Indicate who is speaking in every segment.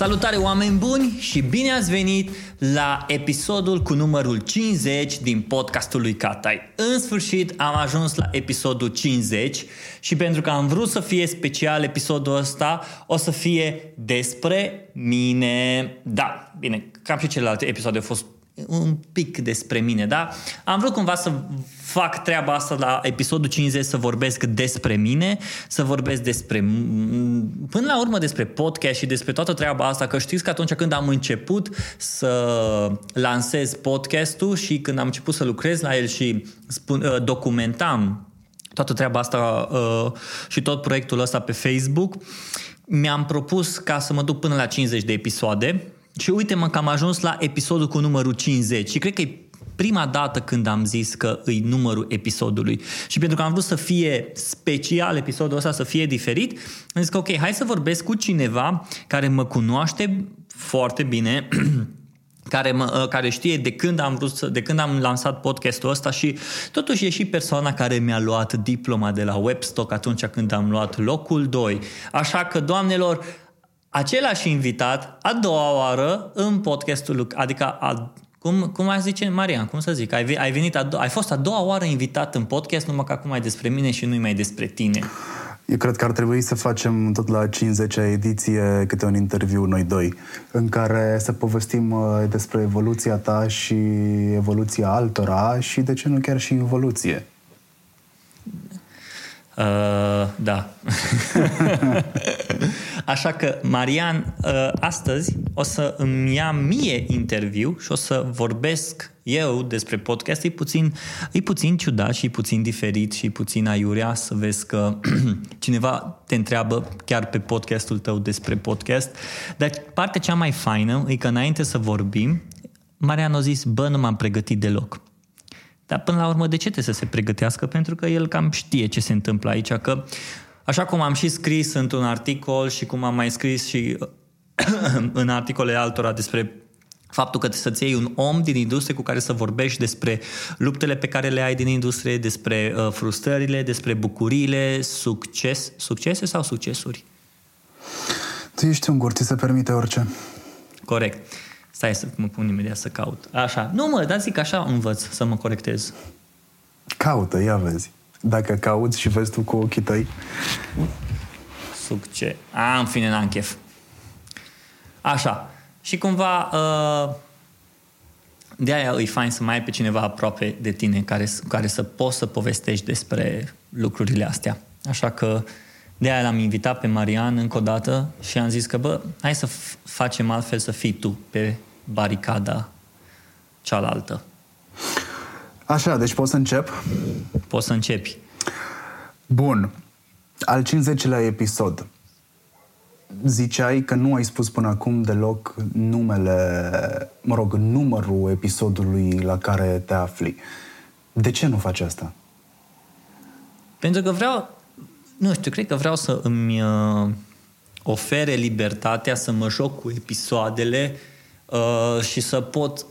Speaker 1: Salutare oameni buni și bine ați venit la episodul cu numărul 50 din podcastul lui Catai. În sfârșit am ajuns la episodul 50 și pentru că am vrut să fie special episodul ăsta, o să fie despre mine. Da, bine, cam și celelalte episoade au fost un pic despre mine, da? Am vrut cumva să fac treaba asta la episodul 50 să vorbesc despre mine, să vorbesc despre până la urmă despre podcast și despre toată treaba asta, că știți că atunci când am început să lansez podcastul și când am început să lucrez la el și spun, uh, documentam toată treaba asta uh, și tot proiectul ăsta pe Facebook, mi-am propus ca să mă duc până la 50 de episoade și uite-mă că am ajuns la episodul cu numărul 50 și cred că e prima dată când am zis că îi numărul episodului. Și pentru că am vrut să fie special episodul ăsta, să fie diferit, am zis că ok, hai să vorbesc cu cineva care mă cunoaște foarte bine, care, mă, care știe de când am vrut să, de când am lansat podcastul ăsta și totuși e și persoana care mi-a luat diploma de la Webstock atunci când am luat locul 2. Așa că, doamnelor, același invitat a doua oară în podcastul, adică a, cum, cum ai zice Marian, cum să zic, ai, ai, venit a do- ai fost a doua oară invitat în podcast, numai că acum ai despre mine și nu mai despre tine.
Speaker 2: Eu cred că ar trebui să facem tot la 50-a ediție câte un interviu noi doi, în care să povestim uh, despre evoluția ta și evoluția altora și de ce nu chiar și evoluție.
Speaker 1: Uh, da. Așa că, Marian, uh, astăzi o să îmi ia mie interviu și o să vorbesc eu despre podcast. E puțin, e puțin ciudat și e puțin diferit și puțin aiurea să vezi că cineva te întreabă chiar pe podcastul tău despre podcast. Dar partea cea mai faină e că înainte să vorbim, Marian a zis, bă, nu m-am pregătit deloc. Dar până la urmă, de ce trebuie să se pregătească? Pentru că el cam știe ce se întâmplă aici, că așa cum am și scris într-un articol și cum am mai scris și în articole altora despre faptul că să-ți iei un om din industrie cu care să vorbești despre luptele pe care le ai din industrie, despre uh, frustrările, despre bucuriile, succes, succese sau succesuri?
Speaker 2: Tu ești un gur, ți se permite orice.
Speaker 1: Corect. Stai să mă pun imediat să caut. Așa. Nu mă, dar zic așa învăț să mă corectez.
Speaker 2: Caută, ia vezi. Dacă cauți și vezi tu cu ochii tăi.
Speaker 1: Succes. A, în fine, n-am chef. Așa. Și cumva uh, de aia e fain să mai ai pe cineva aproape de tine care, care să poți să povestești despre lucrurile astea. Așa că de aia l-am invitat pe Marian încă o dată și am zis că, bă, hai să facem altfel să fii tu pe baricada cealaltă.
Speaker 2: Așa, deci poți să încep?
Speaker 1: Poți să începi.
Speaker 2: Bun. Al 50-lea episod. Ziceai că nu ai spus până acum deloc numele, mă rog, numărul episodului la care te afli. De ce nu faci asta?
Speaker 1: Pentru că vreau, nu știu, cred că vreau să îmi uh, ofere libertatea să mă joc cu episoadele uh, și să pot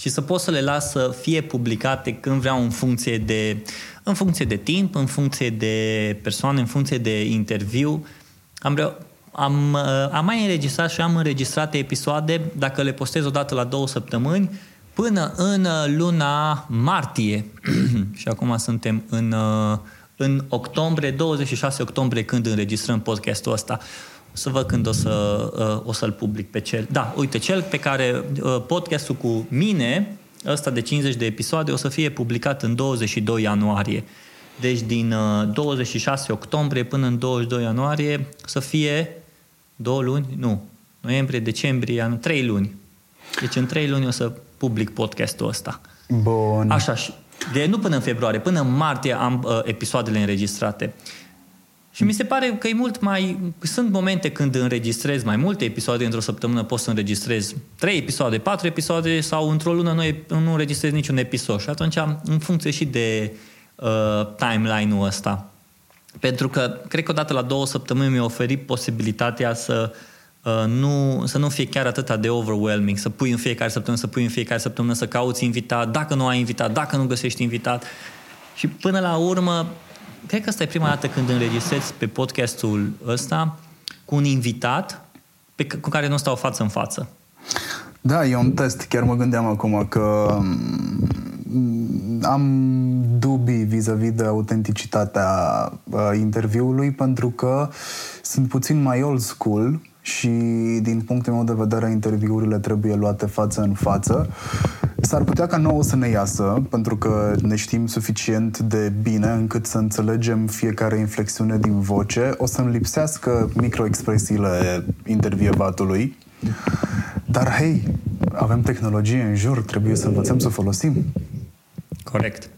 Speaker 1: și să pot să le las să fie publicate când vreau în funcție de, în funcție de timp, în funcție de persoane, în funcție de interviu. Am, vreau, am, uh, am mai înregistrat și am înregistrat episoade, dacă le postez o dată la două săptămâni, până în uh, luna martie. și acum suntem în, uh, în octombrie, 26 octombrie, când înregistrăm podcastul ăsta să văd când o, să, uh, o să-l public pe cel. Da, uite, cel pe care uh, podcastul cu mine, ăsta de 50 de episoade, o să fie publicat în 22 ianuarie. Deci din uh, 26 octombrie până în 22 ianuarie să fie două luni, nu, noiembrie, decembrie, anul, trei luni. Deci în trei luni o să public podcastul ăsta.
Speaker 2: Bun.
Speaker 1: Așa, și de nu până în februarie, până în martie am uh, episoadele înregistrate. Și mi se pare că e mult mai... Sunt momente când înregistrez mai multe episoade într-o săptămână, poți să înregistrez trei episoade, patru episoade sau într-o lună nu, nu înregistrez niciun episod. Și atunci, în funcție și de uh, timeline-ul ăsta. Pentru că, cred că odată la două săptămâni mi-a oferit posibilitatea să uh, nu, să nu fie chiar atât de overwhelming, să pui în fiecare săptămână, să pui în fiecare săptămână, să cauți invitat, dacă nu ai invitat, dacă nu găsești invitat. Și până la urmă, cred că asta e prima dată când înregistrezi pe podcastul ăsta cu un invitat pe, cu care nu stau față în față.
Speaker 2: Da, e un test. Chiar mă gândeam acum că mm, am dubii vis-a-vis de autenticitatea uh, interviului pentru că sunt puțin mai old school și din punctul meu de vedere interviurile trebuie luate față în față. S-ar putea ca nouă să ne iasă, pentru că ne știm suficient de bine încât să înțelegem fiecare inflexiune din voce. O să-mi lipsească microexpresiile intervievatului, dar hei, avem tehnologie în jur, trebuie să învățăm să folosim.
Speaker 1: Corect.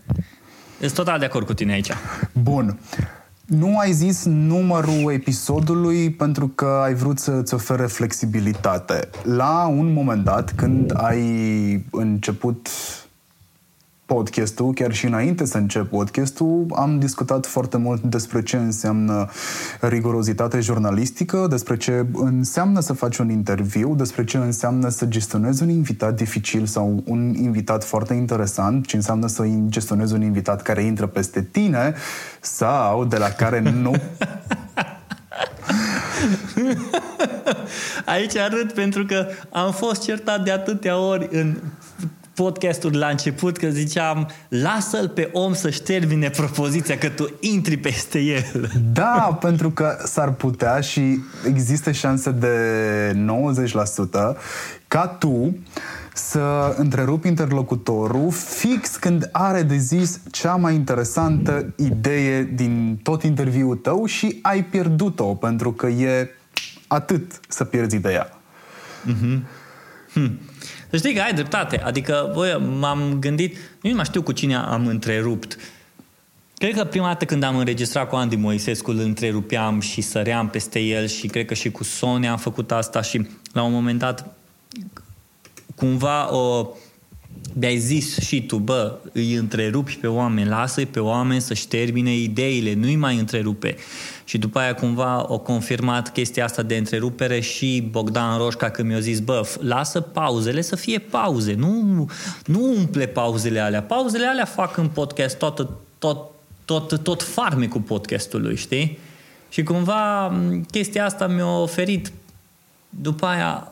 Speaker 1: Sunt total de acord cu tine aici.
Speaker 2: Bun. Nu ai zis numărul episodului pentru că ai vrut să-ți ofere flexibilitate. La un moment dat, când ai început podcastul, chiar și înainte să încep podcastul, am discutat foarte mult despre ce înseamnă rigorozitate jurnalistică, despre ce înseamnă să faci un interviu, despre ce înseamnă să gestionezi un invitat dificil sau un invitat foarte interesant, ce înseamnă să gestionezi un invitat care intră peste tine sau de la care nu.
Speaker 1: Aici arăt pentru că am fost certat de atâtea ori în podcastul la început că ziceam lasă-l pe om să-și termine propoziția că tu intri peste el.
Speaker 2: Da, pentru că s-ar putea și există șanse de 90% ca tu să întrerupi interlocutorul fix când are de zis cea mai interesantă idee din tot interviul tău și ai pierdut-o pentru că e atât să pierzi ideea.
Speaker 1: Mm-hmm. Hm. Să știi că ai dreptate. Adică, voi, m-am gândit, nu mai știu cu cine am întrerupt. Cred că prima dată când am înregistrat cu Andy Moisescu îl întrerupeam și săream peste el și cred că și cu Sonia am făcut asta și la un moment dat cumva o, de-ai zis și tu, bă, îi întrerupi pe oameni, lasă-i pe oameni să-și termine ideile, nu-i mai întrerupe. Și după aia cumva o confirmat chestia asta de întrerupere și Bogdan Roșca când mi-a zis, bă, lasă pauzele să fie pauze, nu, nu umple pauzele alea. Pauzele alea fac în podcast tot, tot, tot, tot farmecul podcastului, știi? Și cumva chestia asta mi-a oferit după aia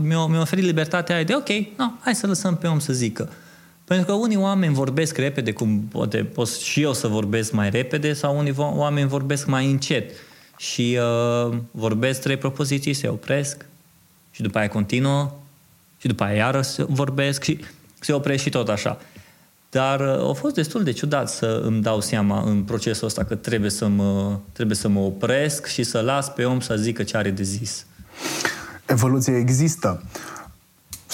Speaker 1: mi-a, mi-a oferit libertatea aia de ok, no, hai să lăsăm pe om să zică. Pentru că unii oameni vorbesc repede, cum poate pot și eu să vorbesc mai repede, sau unii oameni vorbesc mai încet. Și uh, vorbesc trei propoziții, se opresc și după aia continuă și după aia iară vorbesc și se opresc și tot așa. Dar uh, a fost destul de ciudat să îmi dau seama în procesul ăsta că trebuie să mă, trebuie să mă opresc și să las pe om să zică ce are de zis.
Speaker 2: Evoluția există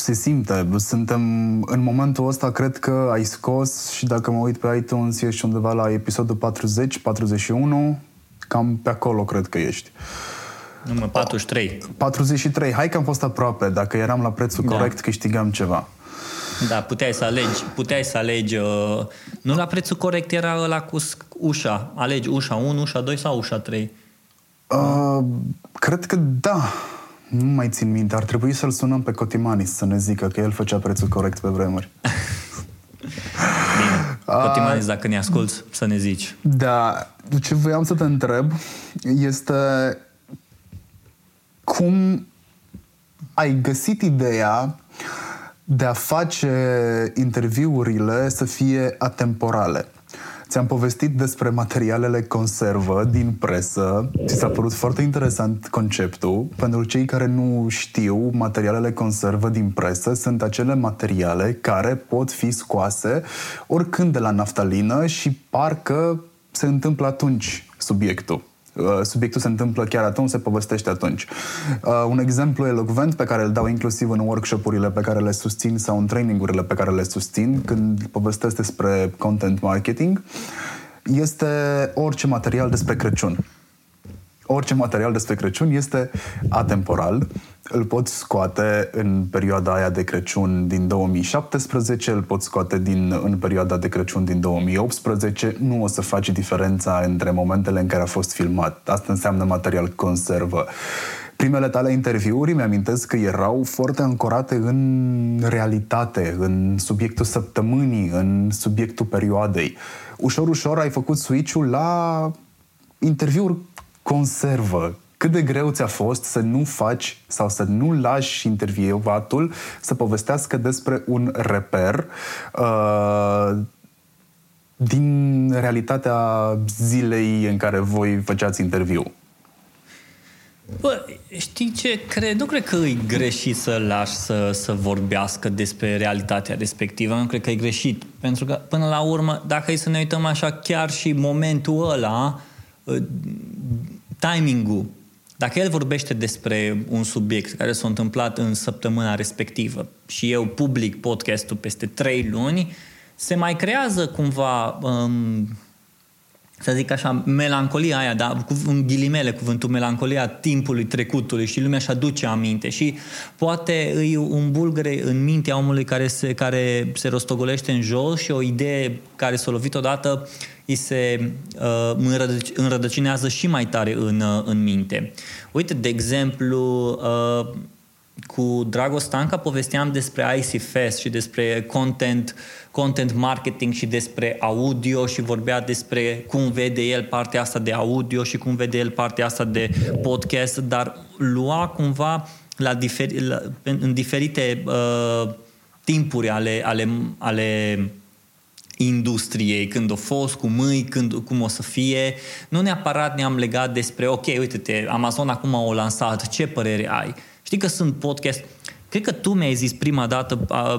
Speaker 2: se simte. Suntem în momentul ăsta, cred că ai scos și dacă mă uit pe iTunes, ești undeva la episodul 40, 41, cam pe acolo cred că ești.
Speaker 1: Număr 43.
Speaker 2: 43. Hai că am fost aproape. Dacă eram la prețul da. corect, câștigam ceva.
Speaker 1: Da, puteai să alegi, puteai să alegi, uh, nu la prețul corect era ăla cu ușa, alegi ușa 1, ușa 2 sau ușa 3?
Speaker 2: Uh, cred că da. Nu mai țin minte. Ar trebui să-l sunăm pe Cotimanis să ne zică că el făcea prețul corect pe vremuri.
Speaker 1: Bine. Cotimanis, dacă ne asculți, să ne zici.
Speaker 2: Da. Ce voiam să te întreb este cum ai găsit ideea de a face interviurile să fie atemporale. Ți-am povestit despre materialele conservă din presă. Ți s-a părut foarte interesant conceptul. Pentru cei care nu știu, materialele conservă din presă sunt acele materiale care pot fi scoase oricând de la naftalină și parcă se întâmplă atunci subiectul. Uh, subiectul se întâmplă chiar atunci, se povestește atunci. Uh, un exemplu elocvent pe care îl dau inclusiv în workshopurile pe care le susțin sau în trainingurile pe care le susțin când povestesc despre content marketing este orice material despre Crăciun orice material despre Crăciun este atemporal. Îl poți scoate în perioada aia de Crăciun din 2017, îl poți scoate din, în perioada de Crăciun din 2018. Nu o să faci diferența între momentele în care a fost filmat. Asta înseamnă material conservă. Primele tale interviuri mi-amintesc că erau foarte ancorate în realitate, în subiectul săptămânii, în subiectul perioadei. Ușor, ușor ai făcut switch-ul la interviuri conservă, cât de greu ți-a fost să nu faci sau să nu lași intervievatul să povestească despre un reper uh, din realitatea zilei în care voi făceați interviu?
Speaker 1: Bă, știi ce? Cred, nu cred că e greșit să lași să, să vorbească despre realitatea respectivă. Nu cred că e greșit. Pentru că, până la urmă, dacă e să ne uităm așa, chiar și momentul ăla, ă, timingul, dacă el vorbește despre un subiect care s-a întâmplat în săptămâna respectivă și eu public podcastul peste trei luni, se mai creează cumva um, să zic așa, melancolia aia, da, cu în ghilimele cuvântul melancolia timpului trecutului și lumea și aduce aminte și poate e un bulgăre în mintea omului care se, care se rostogolește în jos și o idee care s-a lovit odată îi se uh, înrădăcinează și mai tare în, uh, în minte. Uite, de exemplu, uh, cu Dragoș Stanca povesteam despre IC Fest și despre content, content marketing și despre audio și vorbea despre cum vede el partea asta de audio și cum vede el partea asta de podcast, dar lua cumva la diferi, la, în diferite uh, timpuri ale, ale, ale industriei, când o fost, cum îi, când, cum o să fie. Nu neapărat ne-am legat despre, ok, uite-te, Amazon acum o lansat, ce părere ai? Știi că sunt podcast... Cred că tu mi-ai zis prima dată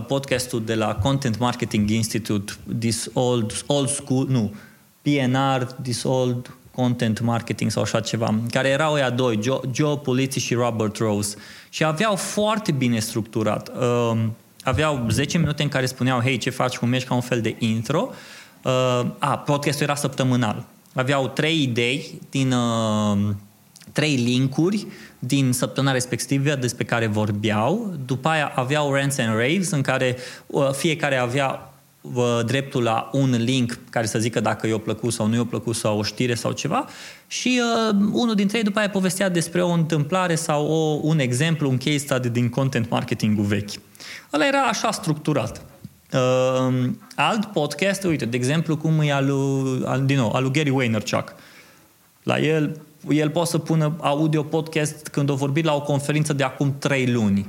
Speaker 1: podcastul de la Content Marketing Institute, this old, old school, nu, PNR, this old content marketing sau așa ceva, care erau ăia doi, Joe, Joe Pulizzi și Robert Rose și aveau foarte bine structurat. Uh, aveau 10 minute în care spuneau, hei, ce faci, cum ești, ca un fel de intro. Uh, a, podcastul era săptămânal. Aveau trei idei din uh, trei linkuri din săptămâna respectivă despre care vorbeau. După aia aveau rants and raves în care uh, fiecare avea uh, dreptul la un link care să zică dacă i-a plăcut sau nu i-a plăcut sau o știre sau ceva și uh, unul dintre ei după aia povestea despre o întâmplare sau o, un exemplu, un case study din content marketing-ul vechi. Ăla era așa structurat. Uh, alt podcast, uite, de exemplu, cum e al, al, din nou, al lui Gary Vaynerchuk. La el el poate să pună audio podcast când o vorbit la o conferință de acum trei luni.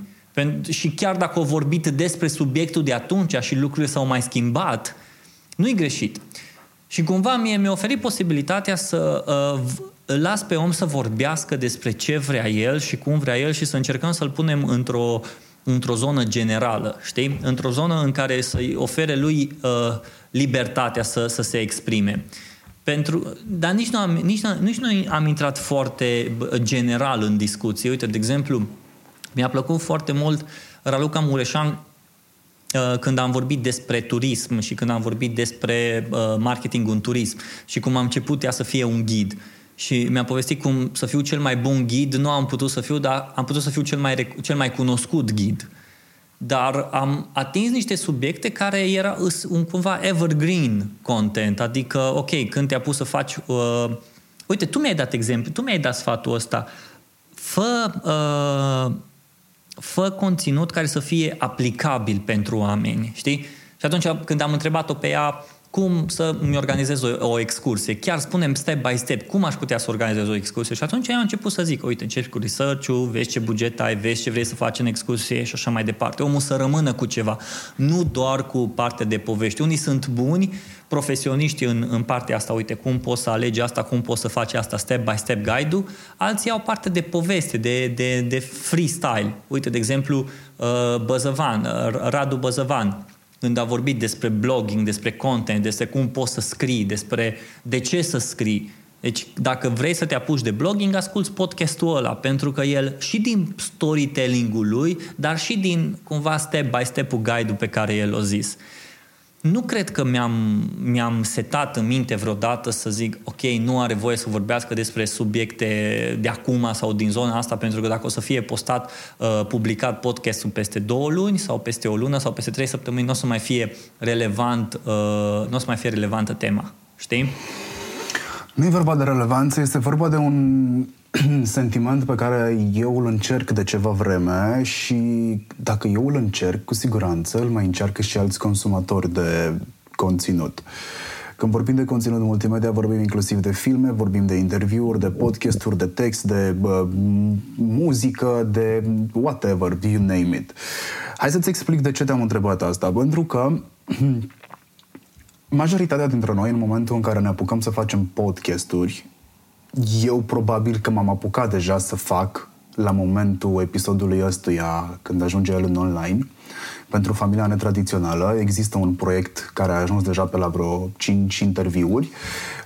Speaker 1: Și chiar dacă o vorbit despre subiectul de atunci și lucrurile s-au mai schimbat, nu-i greșit. Și cumva mie mi-a oferit posibilitatea să uh, las pe om să vorbească despre ce vrea el și cum vrea el și să încercăm să-l punem într-o, într-o zonă generală, știi? Într-o zonă în care să-i ofere lui uh, libertatea să, să se exprime. Uh, pentru, dar nici nu, am, nici, nici nu am intrat foarte general în discuție. Uite, de exemplu, mi-a plăcut foarte mult Raluca Mureșan uh, când am vorbit despre turism și când am vorbit despre uh, marketing în turism și cum am început ea să fie un ghid. Și mi-a povestit cum să fiu cel mai bun ghid, nu am putut să fiu, dar am putut să fiu cel mai, cel mai cunoscut ghid. Uh, dar am atins niște subiecte care era un cumva evergreen content, adică, ok, când te-a pus să faci... Uh, uite, tu mi-ai dat exemplu, tu mi-ai dat sfatul ăsta. Fă, uh, fă conținut care să fie aplicabil pentru oameni, știi? Și atunci când am întrebat-o pe ea, cum să mi organizez o, o excursie. Chiar spunem step by step cum aș putea să organizez o excursie. Și atunci eu am început să zic, uite, începi cu research-ul, vezi ce buget ai, vezi ce vrei să faci în excursie și așa mai departe. Omul să rămână cu ceva, nu doar cu partea de povești. Unii sunt buni, profesioniști în, în partea asta, uite, cum poți să alegi asta, cum poți să faci asta, step by step guide-ul, alții au parte de poveste, de, de, de freestyle. Uite, de exemplu, uh, Băzăvan, uh, Radu Băzăvan, când a vorbit despre blogging, despre content, despre cum poți să scrii, despre de ce să scrii. Deci, dacă vrei să te apuci de blogging, asculți podcastul ăla, pentru că el și din storytelling-ul lui, dar și din cumva step by step-ul guide-ul pe care el o zis nu cred că mi-am, mi-am setat în minte vreodată să zic, ok, nu are voie să vorbească despre subiecte de acum sau din zona asta, pentru că dacă o să fie postat, uh, publicat podcastul peste două luni sau peste o lună sau peste trei săptămâni, nu o să mai fie relevant, uh, nu o să mai fie relevantă tema. Știi?
Speaker 2: Nu e vorba de relevanță, este vorba de un sentiment pe care eu îl încerc de ceva vreme și dacă eu îl încerc, cu siguranță îl mai încearcă și alți consumatori de conținut. Când vorbim de conținut multimedia, vorbim inclusiv de filme, vorbim de interviuri, de podcasturi, de text, de uh, muzică, de whatever, you name it. Hai să-ți explic de ce te-am întrebat asta. Pentru că majoritatea dintre noi, în momentul în care ne apucăm să facem podcasturi, eu probabil că m-am apucat deja să fac la momentul episodului ăstuia, când ajunge el în online, pentru familia netradițională. Există un proiect care a ajuns deja pe la vreo 5 interviuri.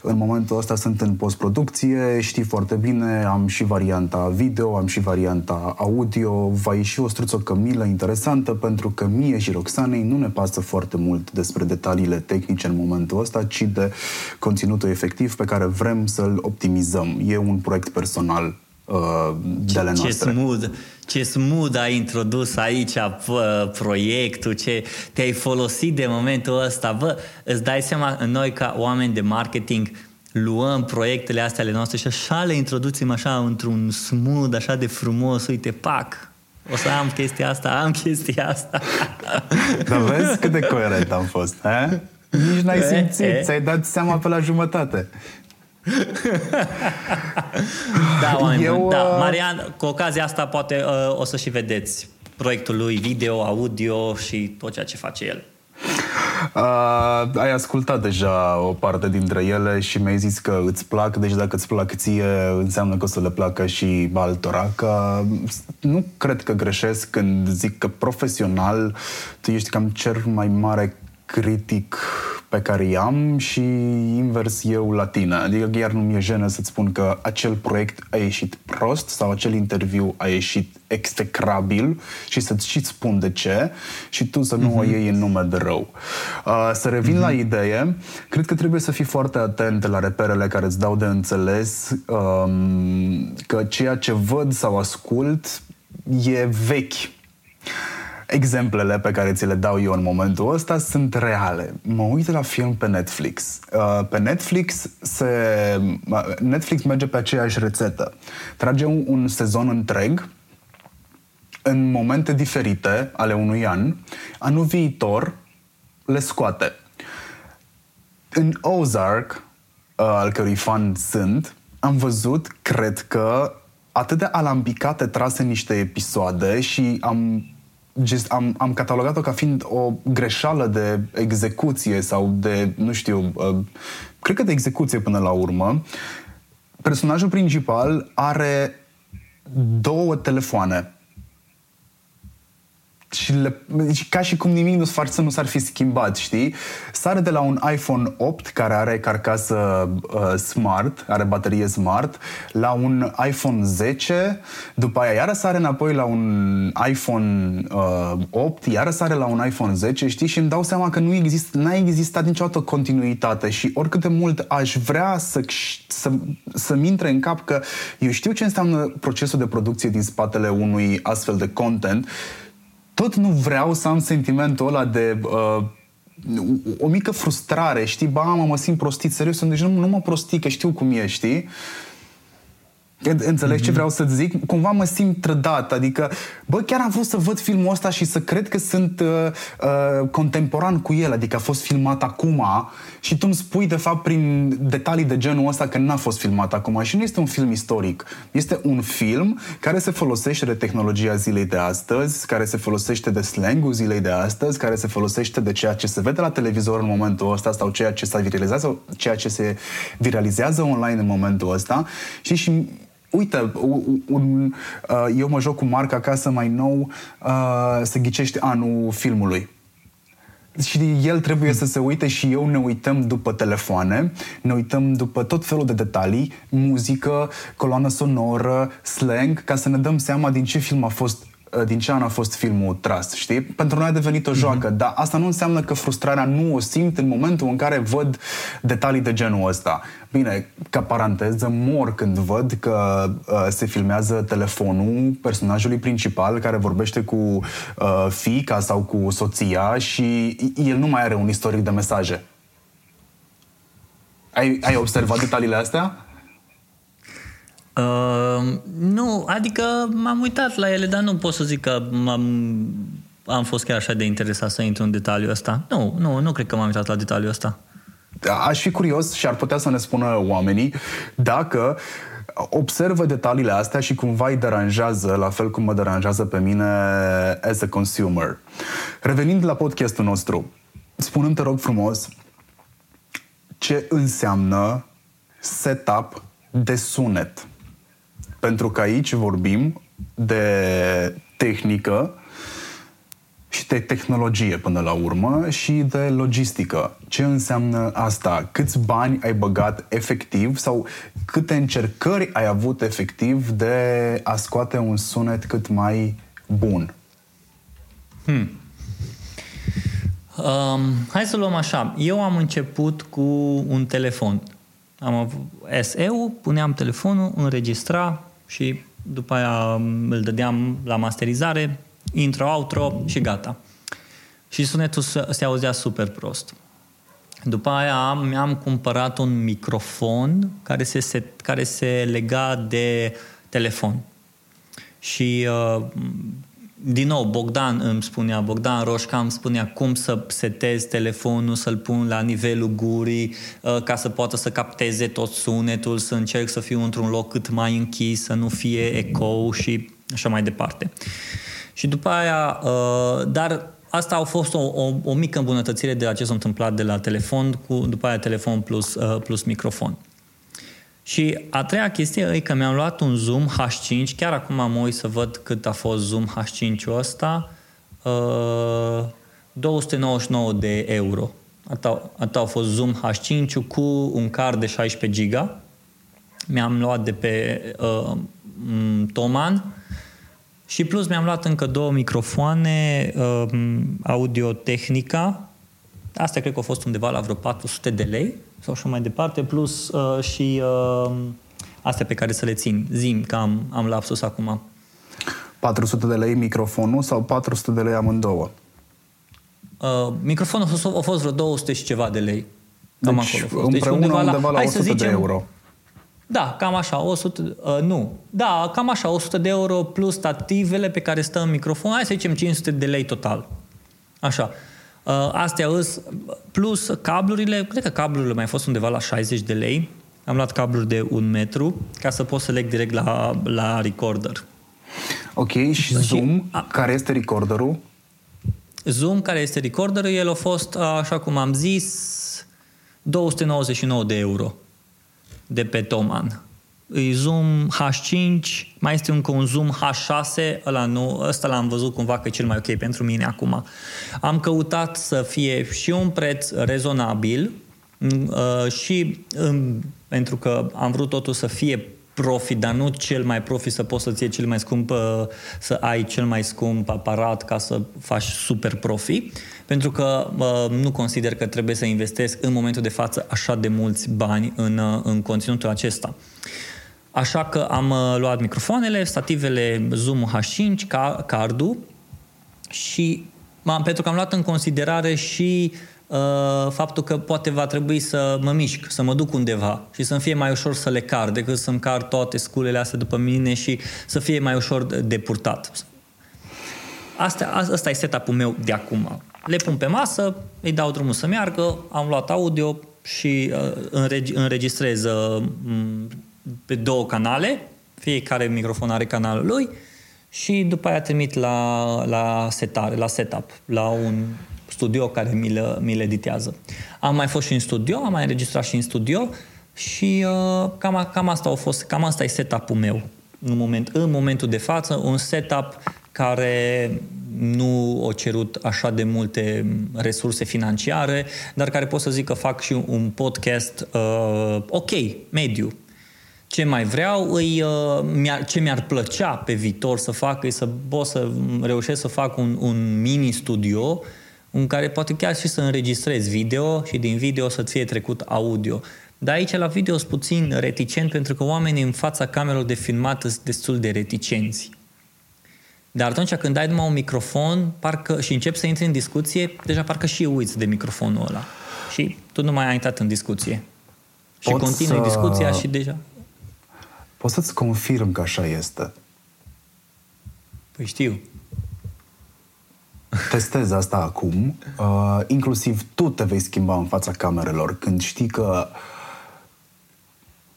Speaker 2: În momentul ăsta sunt în postproducție, știi foarte bine, am și varianta video, am și varianta audio, va ieși o struță cămilă interesantă pentru că mie și Roxanei nu ne pasă foarte mult despre detaliile tehnice în momentul ăsta, ci de conținutul efectiv pe care vrem să-l optimizăm. E un proiect personal uh, de ale noastre.
Speaker 1: Ce smooth, ce smooth ai introdus aici bă, proiectul, ce te-ai folosit de momentul ăsta. Bă, îți dai seama, noi ca oameni de marketing luăm proiectele astea ale noastre și așa le introducem așa într-un smooth, așa de frumos, uite, pac, o să am chestia asta, am chestia asta.
Speaker 2: Dar vezi cât de coerent am fost, he? Nici n-ai simțit, ți-ai dat seama pe la jumătate.
Speaker 1: da, oameni Eu, buni. Da. Uh, Marian, cu ocazia asta poate uh, o să și vedeți proiectul lui video, audio și tot ceea ce face el.
Speaker 2: Uh, ai ascultat deja o parte dintre ele și mi-ai zis că îți plac, deci dacă îți plac ție, înseamnă că o să le placă și altora. Că nu cred că greșesc când zic că profesional tu ești cam cel mai mare critic pe care i-am și invers eu la tine. Adică chiar nu mi-e jenă să-ți spun că acel proiect a ieșit prost sau acel interviu a ieșit execrabil și să-ți și spun de ce și tu să nu uh-huh. o mhm. iei în nume de rău. Uh, să revin uh-huh. la idee, cred că trebuie să fii foarte atent la reperele care îți dau de înțeles um, că ceea ce văd sau ascult e vechi Exemplele pe care ți le dau eu în momentul ăsta sunt reale. Mă uit la film pe Netflix. Uh, pe Netflix se... Netflix merge pe aceeași rețetă. Trage un, un sezon întreg în momente diferite ale unui an. Anul viitor le scoate. În Ozark, uh, al cărui fan sunt, am văzut, cred că, atât de alambicate trase niște episoade și am just, am, am catalogat-o ca fiind o greșeală de execuție sau de, nu știu, uh, cred că de execuție până la urmă. Personajul principal are două telefoane și le, deci ca și cum nimic nu, s-ar, nu s-ar fi schimbat, știi? Sare de la un iPhone 8 care are carcasă uh, smart, are baterie smart, la un iPhone 10, după aia iară sare înapoi la un iPhone uh, 8, iară sare la un iPhone 10, știi? Și îmi dau seama că nu exist, n-a existat niciodată continuitate și oricât de mult aș vrea să, să, să-mi intre în cap că eu știu ce înseamnă procesul de producție din spatele unui astfel de content, tot nu vreau să am sentimentul ăla de uh, o mică frustrare, știi? Ba, mă, mă simt prostit, serios, deci nu, nu mă prostit, că știu cum e, știi? Înțelegi mm-hmm. ce vreau să zic? Cumva mă simt trădat, adică, bă, chiar am vrut să văd filmul ăsta și să cred că sunt uh, uh, contemporan cu el, adică a fost filmat acum și tu îmi spui, de fapt, prin detalii de genul ăsta că n-a fost filmat acum și nu este un film istoric. Este un film care se folosește de tehnologia zilei de astăzi, care se folosește de slang-ul zilei de astăzi, care se folosește de ceea ce se vede la televizor în momentul ăsta sau ceea ce se viralizează, ceea ce se viralizează online în momentul ăsta și și uite, un, un, uh, eu mă joc cu marca acasă mai nou uh, să ghicești anul filmului. Și el trebuie să se uite și eu ne uităm după telefoane, ne uităm după tot felul de detalii, muzică, coloană sonoră, slang, ca să ne dăm seama din ce film a fost Uh, din ce an a fost filmul tras, știi? Pentru noi a devenit o mhm. joacă, mm-hmm. dar asta nu înseamnă că frustrarea nu o simt în momentul în care văd detalii de genul ăsta. Bine, ca paranteză, mor când văd că uh, se filmează telefonul personajului principal care vorbește cu uh, fica sau cu soția și el nu mai are un istoric de mesaje. Ai, ai observat detaliile astea?
Speaker 1: Uh, nu, adică m-am uitat la ele, dar nu pot să zic că am am fost chiar așa de interesat să intru în detaliul ăsta. Nu, nu, nu cred că m-am uitat la detaliul ăsta.
Speaker 2: aș fi curios și ar putea să ne spună oamenii dacă observă detaliile astea și cumva îi deranjează, la fel cum mă deranjează pe mine as a consumer. Revenind la podcastul nostru, spunând te rog frumos, ce înseamnă setup de sunet. Pentru că aici vorbim de tehnică și de tehnologie până la urmă și de logistică. Ce înseamnă asta? Câți bani ai băgat efectiv sau câte încercări ai avut efectiv de a scoate un sunet cât mai bun?
Speaker 1: Hmm. Um, hai să luăm așa. Eu am început cu un telefon. Am avut SE-ul, puneam telefonul, înregistra și după aia îl dădeam la masterizare, intro, outro și gata. Și sunetul se, se auzea super prost. După aia mi-am cumpărat un microfon care se, se, care se lega de telefon. Și uh, din nou, Bogdan îmi spunea, Bogdan Roșca îmi spunea cum să setez telefonul, să-l pun la nivelul gurii, uh, ca să poată să capteze tot sunetul, să încerc să fiu într-un loc cât mai închis, să nu fie eco și așa mai departe. Și după aia, uh, dar asta a fost o, o, o mică îmbunătățire de la ce s-a întâmplat de la telefon, cu după aia telefon plus, uh, plus microfon. Și a treia chestie e că mi-am luat un Zoom H5, chiar acum mă uit să văd cât a fost Zoom H5-ul ăsta, uh, 299 de euro. Atât, atât a fost Zoom H5 cu un card de 16 giga. Mi-am luat de pe uh, Toman și plus mi-am luat încă două microfoane uh, Audio-Technica. Astea cred că au fost undeva la vreo 400 de lei sau așa mai departe, plus uh, și uh, astea pe care să le țin. Zim că am, am lapsus acum.
Speaker 2: 400 de lei microfonul sau 400 de lei amândouă?
Speaker 1: Uh, microfonul a fost, a fost vreo 200 și ceva de lei.
Speaker 2: Cam deci, acolo. Deci undeva, undeva la, undeva la 100 zicem, de euro.
Speaker 1: Da, cam așa, 100, uh, nu, da, cam așa, 100 de euro plus stativele pe care stă în microfon, hai să zicem 500 de lei total. Așa. Uh, astea îs, plus cablurile, cred că cablurile mai fost undeva la 60 de lei. Am luat cabluri de un metru ca să pot să leg direct la, la recorder.
Speaker 2: Ok, și Zoom, a, care este recorderul?
Speaker 1: Zoom, care este recorderul, el a fost, așa cum am zis, 299 de euro de pe Toman. E Zoom H5, mai este încă un Zoom H6, ăla nu, ăsta l-am văzut cumva că e cel mai ok pentru mine acum. Am căutat să fie și un preț rezonabil uh, și um, pentru că am vrut totul să fie profi, dar nu cel mai profi să poți să-ți iei cel mai scump, uh, să ai cel mai scump aparat ca să faci super profi, pentru că uh, nu consider că trebuie să investesc în momentul de față așa de mulți bani în, uh, în conținutul acesta. Așa că am luat microfoanele, stativele Zoom H5, cardul și pentru că am luat în considerare și uh, uh, faptul că poate va trebui să mă mișc, să mă duc undeva și să-mi fie mai ușor să le car decât să-mi car toate sculele astea după mine și să fie mai ușor de purtat. Asta, asta e setup-ul meu de acum. Le pun pe masă, îi dau drumul să meargă, am luat audio și uh, înregistrez uh, pe două canale, fiecare microfon are canalul lui și după aia trimit la, la setare, la setup, la un studio care mi le, mi le editează. Am mai fost și în studio, am mai înregistrat și în studio și uh, cam, cam asta a fost, cam asta e setup-ul meu în, moment, în momentul de față, un setup care nu o cerut așa de multe resurse financiare, dar care pot să zic că fac și un podcast uh, ok, mediu. Ce mai vreau, îi, uh, mi-ar, ce mi-ar plăcea pe viitor să fac, e să pot să reușesc să fac un, un mini studio în care poate chiar și să înregistrezi video și din video să-ți fie trecut audio. Dar aici la video sunt puțin reticent pentru că oamenii în fața camerelor de filmat sunt destul de reticenți. Dar atunci când ai numai un microfon parcă, și începi să intri în discuție, deja parcă și uiți de microfonul ăla. Și tu nu mai ai intrat în discuție. Și Pot continui să... discuția și deja...
Speaker 2: Pot să-ți confirm că așa este.
Speaker 1: Păi știu.
Speaker 2: testez asta acum. Uh, inclusiv tu te vei schimba în fața camerelor când știi că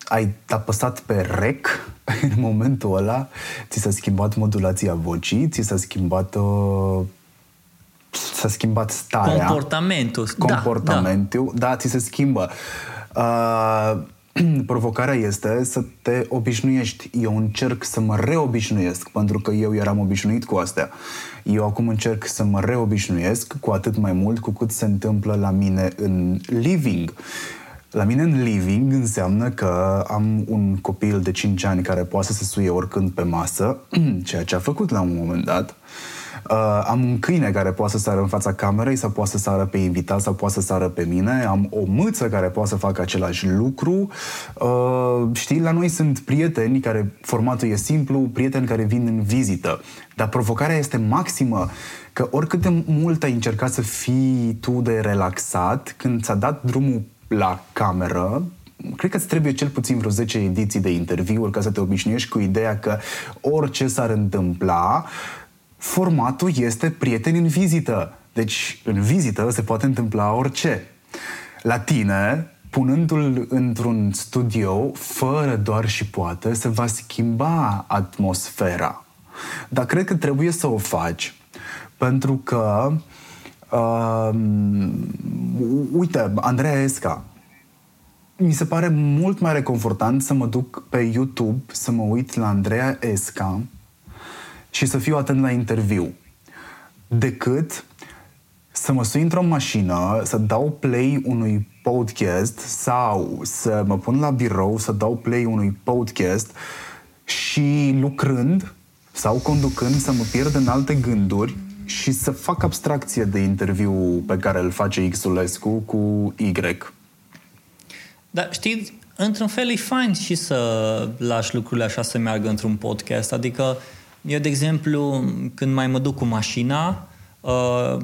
Speaker 2: ai apăsat pe rec în momentul ăla, ți s-a schimbat modulația vocii, ți s-a schimbat uh, s-a schimbat starea.
Speaker 1: Comportamentul.
Speaker 2: Comportamentul, da, da. da ți se schimbă. Uh, provocarea este să te obișnuiești. Eu încerc să mă reobișnuiesc, pentru că eu eram obișnuit cu astea. Eu acum încerc să mă reobișnuiesc cu atât mai mult cu cât se întâmplă la mine în living. La mine în living înseamnă că am un copil de 5 ani care poate să se suie oricând pe masă, ceea ce a făcut la un moment dat. Uh, am un câine care poate să sară în fața camerei sau poate să sară pe invitat sau poate să sară pe mine. Am o mâță care poate să facă același lucru. Uh, știi, la noi sunt prieteni care formatul e simplu, prieteni care vin în vizită. Dar provocarea este maximă că oricât de mult ai încercat să fii tu de relaxat, când ți-a dat drumul la cameră, cred că îți trebuie cel puțin vreo 10 ediții de interviuri ca să te obișnuiești cu ideea că orice s-ar întâmpla, formatul este prieten în vizită. Deci, în vizită se poate întâmpla orice. La tine, punându-l într-un studio, fără doar și poate, se va schimba atmosfera. Dar cred că trebuie să o faci pentru că uh, uite, Andreea Esca mi se pare mult mai reconfortant să mă duc pe YouTube să mă uit la Andreea Esca și să fiu atent la interviu decât să mă sui într-o mașină, să dau play unui podcast sau să mă pun la birou să dau play unui podcast și lucrând sau conducând să mă pierd în alte gânduri și să fac abstracție de interviu pe care îl face Xulescu cu Y.
Speaker 1: Dar știi, într-un fel e fain și să lași lucrurile așa să meargă într-un podcast. Adică eu, de exemplu, când mai mă duc cu mașina uh,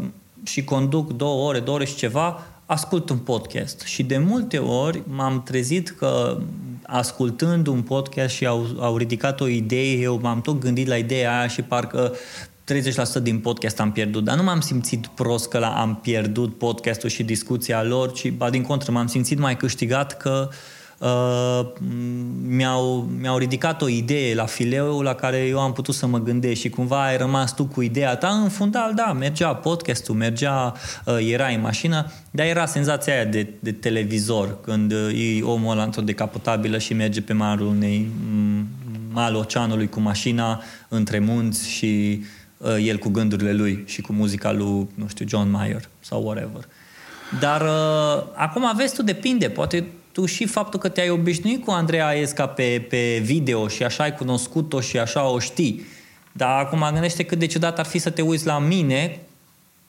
Speaker 1: și conduc două ore, două ore și ceva, ascult un podcast. Și de multe ori m-am trezit că ascultând un podcast și au, au ridicat o idee, eu m-am tot gândit la ideea aia și parcă 30% din podcast am pierdut, dar nu m-am simțit prost că am pierdut podcastul și discuția lor, ci, ba, din contră, m-am simțit mai câștigat că uh, mi-au, mi-au ridicat o idee la fileu la care eu am putut să mă gândesc și cumva ai rămas tu cu ideea ta. În fundal, da, mergea podcastul, mergea, uh, era în mașină, dar era senzația aia de, de televizor, când uh, e omul ăla într-o decapotabilă și merge pe malul unei malul oceanului cu mașina între munți și uh, el cu gândurile lui și cu muzica lui, nu știu, John Mayer sau whatever. Dar uh, acum tu depinde, poate tu și faptul că te-ai obișnuit cu Andreea Esca pe, pe video și așa ai cunoscut-o și așa o știi. Dar acum gândește cât de ciudat ar fi să te uiți la mine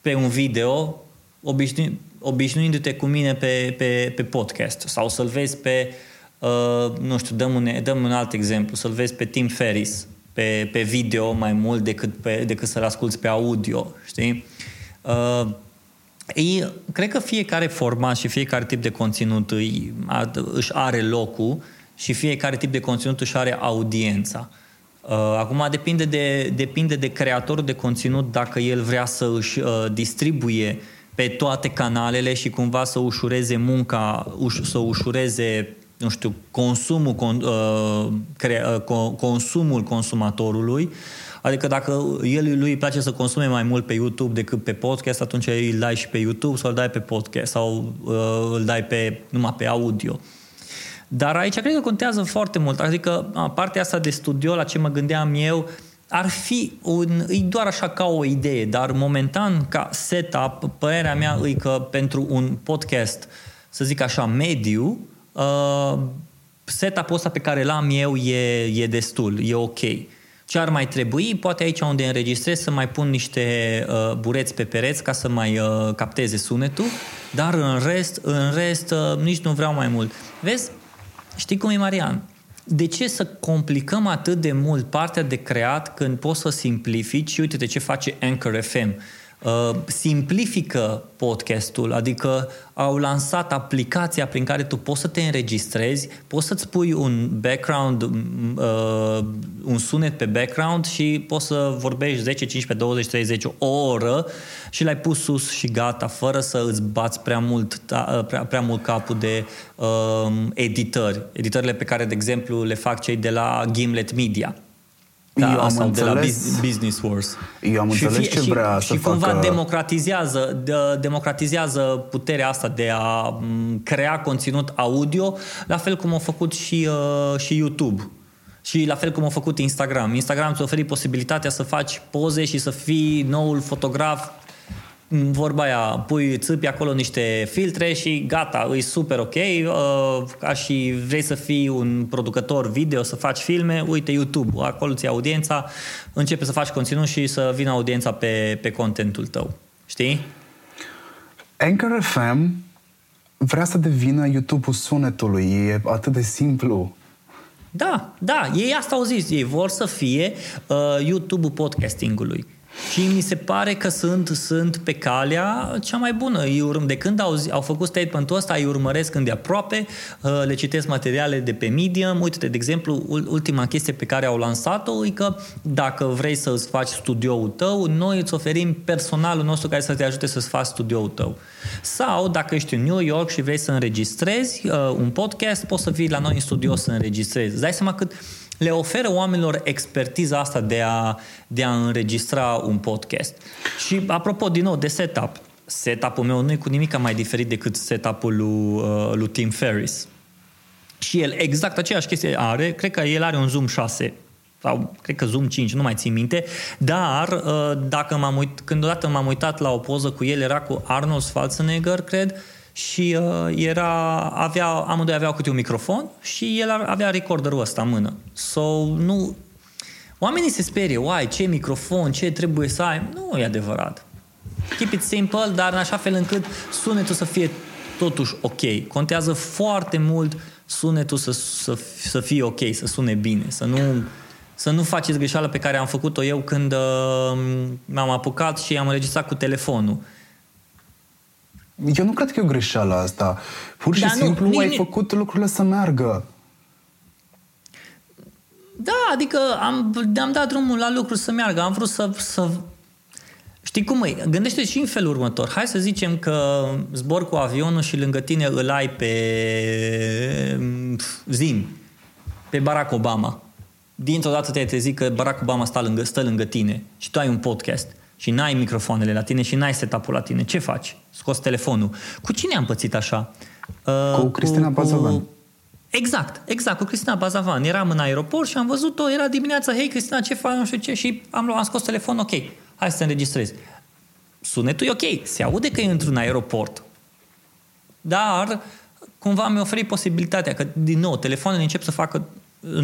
Speaker 1: pe un video obișnu- obișnuindu-te cu mine pe, pe, pe podcast sau să-l vezi pe, uh, nu știu, dăm un, dăm un alt exemplu, să-l vezi pe Tim Ferris pe, pe video mai mult decât, pe, decât să-l asculti pe audio, știi? Uh, ei, cred că fiecare format și fiecare tip de conținut îi, a, își are locul și fiecare tip de conținut își are audiența. Uh, acum depinde de, depinde de creatorul de conținut dacă el vrea să își uh, distribuie pe toate canalele și cumva să ușureze munca, uș, să ușureze nu știu, consumul, con, uh, cre, uh, consumul consumatorului, adică dacă el lui îi place să consume mai mult pe YouTube decât pe podcast, atunci îl dai și pe YouTube sau îl dai pe podcast sau uh, îl dai pe, numai pe audio. Dar aici cred că contează foarte mult. Adică partea asta de studio, la ce mă gândeam eu, ar fi un, e doar așa ca o idee, dar momentan ca setup, părerea mea e că pentru un podcast, să zic așa, mediu, uh, setup-ul ăsta pe care l-am eu e, e destul, e ok. Ce ar mai trebui? Poate aici unde înregistrez să mai pun niște uh, bureți pe pereți ca să mai uh, capteze sunetul, dar în rest, în rest uh, nici nu vreau mai mult. Vezi? Știi cum e, Marian? De ce să complicăm atât de mult partea de creat când poți să simplifici? Și uite de ce face Anchor FM Uh, simplifică podcastul, adică au lansat aplicația prin care tu poți să te înregistrezi, poți să-ți pui un background, uh, un sunet pe background și poți să vorbești 10, 15, 20, 30 o oră și l-ai pus sus și gata, fără să îți bați prea mult, uh, prea, prea mult capul de uh, editări. Editările pe care, de exemplu, le fac cei de la Gimlet Media
Speaker 2: da, eu am
Speaker 1: sau
Speaker 2: înțeles,
Speaker 1: de la Business Wars.
Speaker 2: Eu am
Speaker 1: și
Speaker 2: înțeles
Speaker 1: fie,
Speaker 2: ce vrea
Speaker 1: și,
Speaker 2: să
Speaker 1: și
Speaker 2: facă...
Speaker 1: cumva democratizează, de, democratizează puterea asta de a m, crea conținut audio, la fel cum a făcut și, uh, și YouTube. Și la fel cum a făcut Instagram. Instagram ți-a oferit posibilitatea să faci poze și să fii noul fotograf vorba aia, pui, țâpi acolo niște filtre și gata, e super ok. Uh, ca și vrei să fii un producător video, să faci filme, uite YouTube, acolo ți audiența, începe să faci conținut și să vină audiența pe, pe contentul tău. Știi?
Speaker 2: Anchor FM vrea să devină YouTube-ul sunetului. E atât de simplu.
Speaker 1: Da, da, ei asta au zis. Ei vor să fie uh, YouTube-ul podcastingului. Și mi se pare că sunt, sunt pe calea cea mai bună. de când au, au făcut statementul ăsta, îi urmăresc îndeaproape, uh, le citesc materiale de pe Medium. Uite, de exemplu, ultima chestie pe care au lansat-o e că dacă vrei să îți faci studioul tău, noi îți oferim personalul nostru care să te ajute să-ți faci studioul tău. Sau dacă ești în New York și vrei să înregistrezi uh, un podcast, poți să vii la noi în studio să înregistrezi. Îți dai seama cât le oferă oamenilor expertiza asta de a, de a înregistra un podcast. Și apropo, din nou, de setup. Setup-ul meu nu e cu nimic mai diferit decât setup-ul lui, uh, lui Tim Ferris. Și el exact aceeași chestie are, cred că el are un Zoom 6 sau cred că Zoom 5, nu mai țin minte, dar uh, dacă m-am uit, când odată m-am uitat la o poză cu el, era cu Arnold Schwarzenegger, cred, și uh, era, avea, amândoi aveau câte un microfon și el avea recorderul ăsta în mână. So, nu, oamenii se sperie, uai, ce microfon, ce trebuie să ai. Nu e adevărat. Keep it simple, dar în așa fel încât sunetul să fie totuși ok. Contează foarte mult sunetul să, să, să fie ok, să sune bine, să nu, să nu faceți greșeala pe care am făcut-o eu când uh, m-am apucat și am înregistrat cu telefonul
Speaker 2: eu nu cred că e o greșeală asta. Pur și da, simplu nu, ai făcut lucrurile să meargă.
Speaker 1: Da, adică am, am dat drumul la lucruri să meargă. Am vrut să, să... Știi cum e? Gândește și în felul următor. Hai să zicem că zbor cu avionul și lângă tine îl ai pe zim, pe Barack Obama. Dintr-o dată te-ai trezit că Barack Obama stă lângă, stă lângă tine și tu ai un podcast și n-ai microfoanele la tine și n-ai setup-ul la tine. Ce faci? scos telefonul. Cu cine am pățit așa?
Speaker 2: Uh, cu Cristina Bazavan. Cu...
Speaker 1: Exact, exact, cu Cristina Bazavan. Eram în aeroport și am văzut-o, era dimineața, hei Cristina, ce faci, nu știu ce, și am, luat, am scos telefonul, ok, hai să te înregistrezi. Sunetul e ok, se aude că e într-un aeroport, dar cumva mi-a oferit posibilitatea că, din nou, telefoanele încep să facă,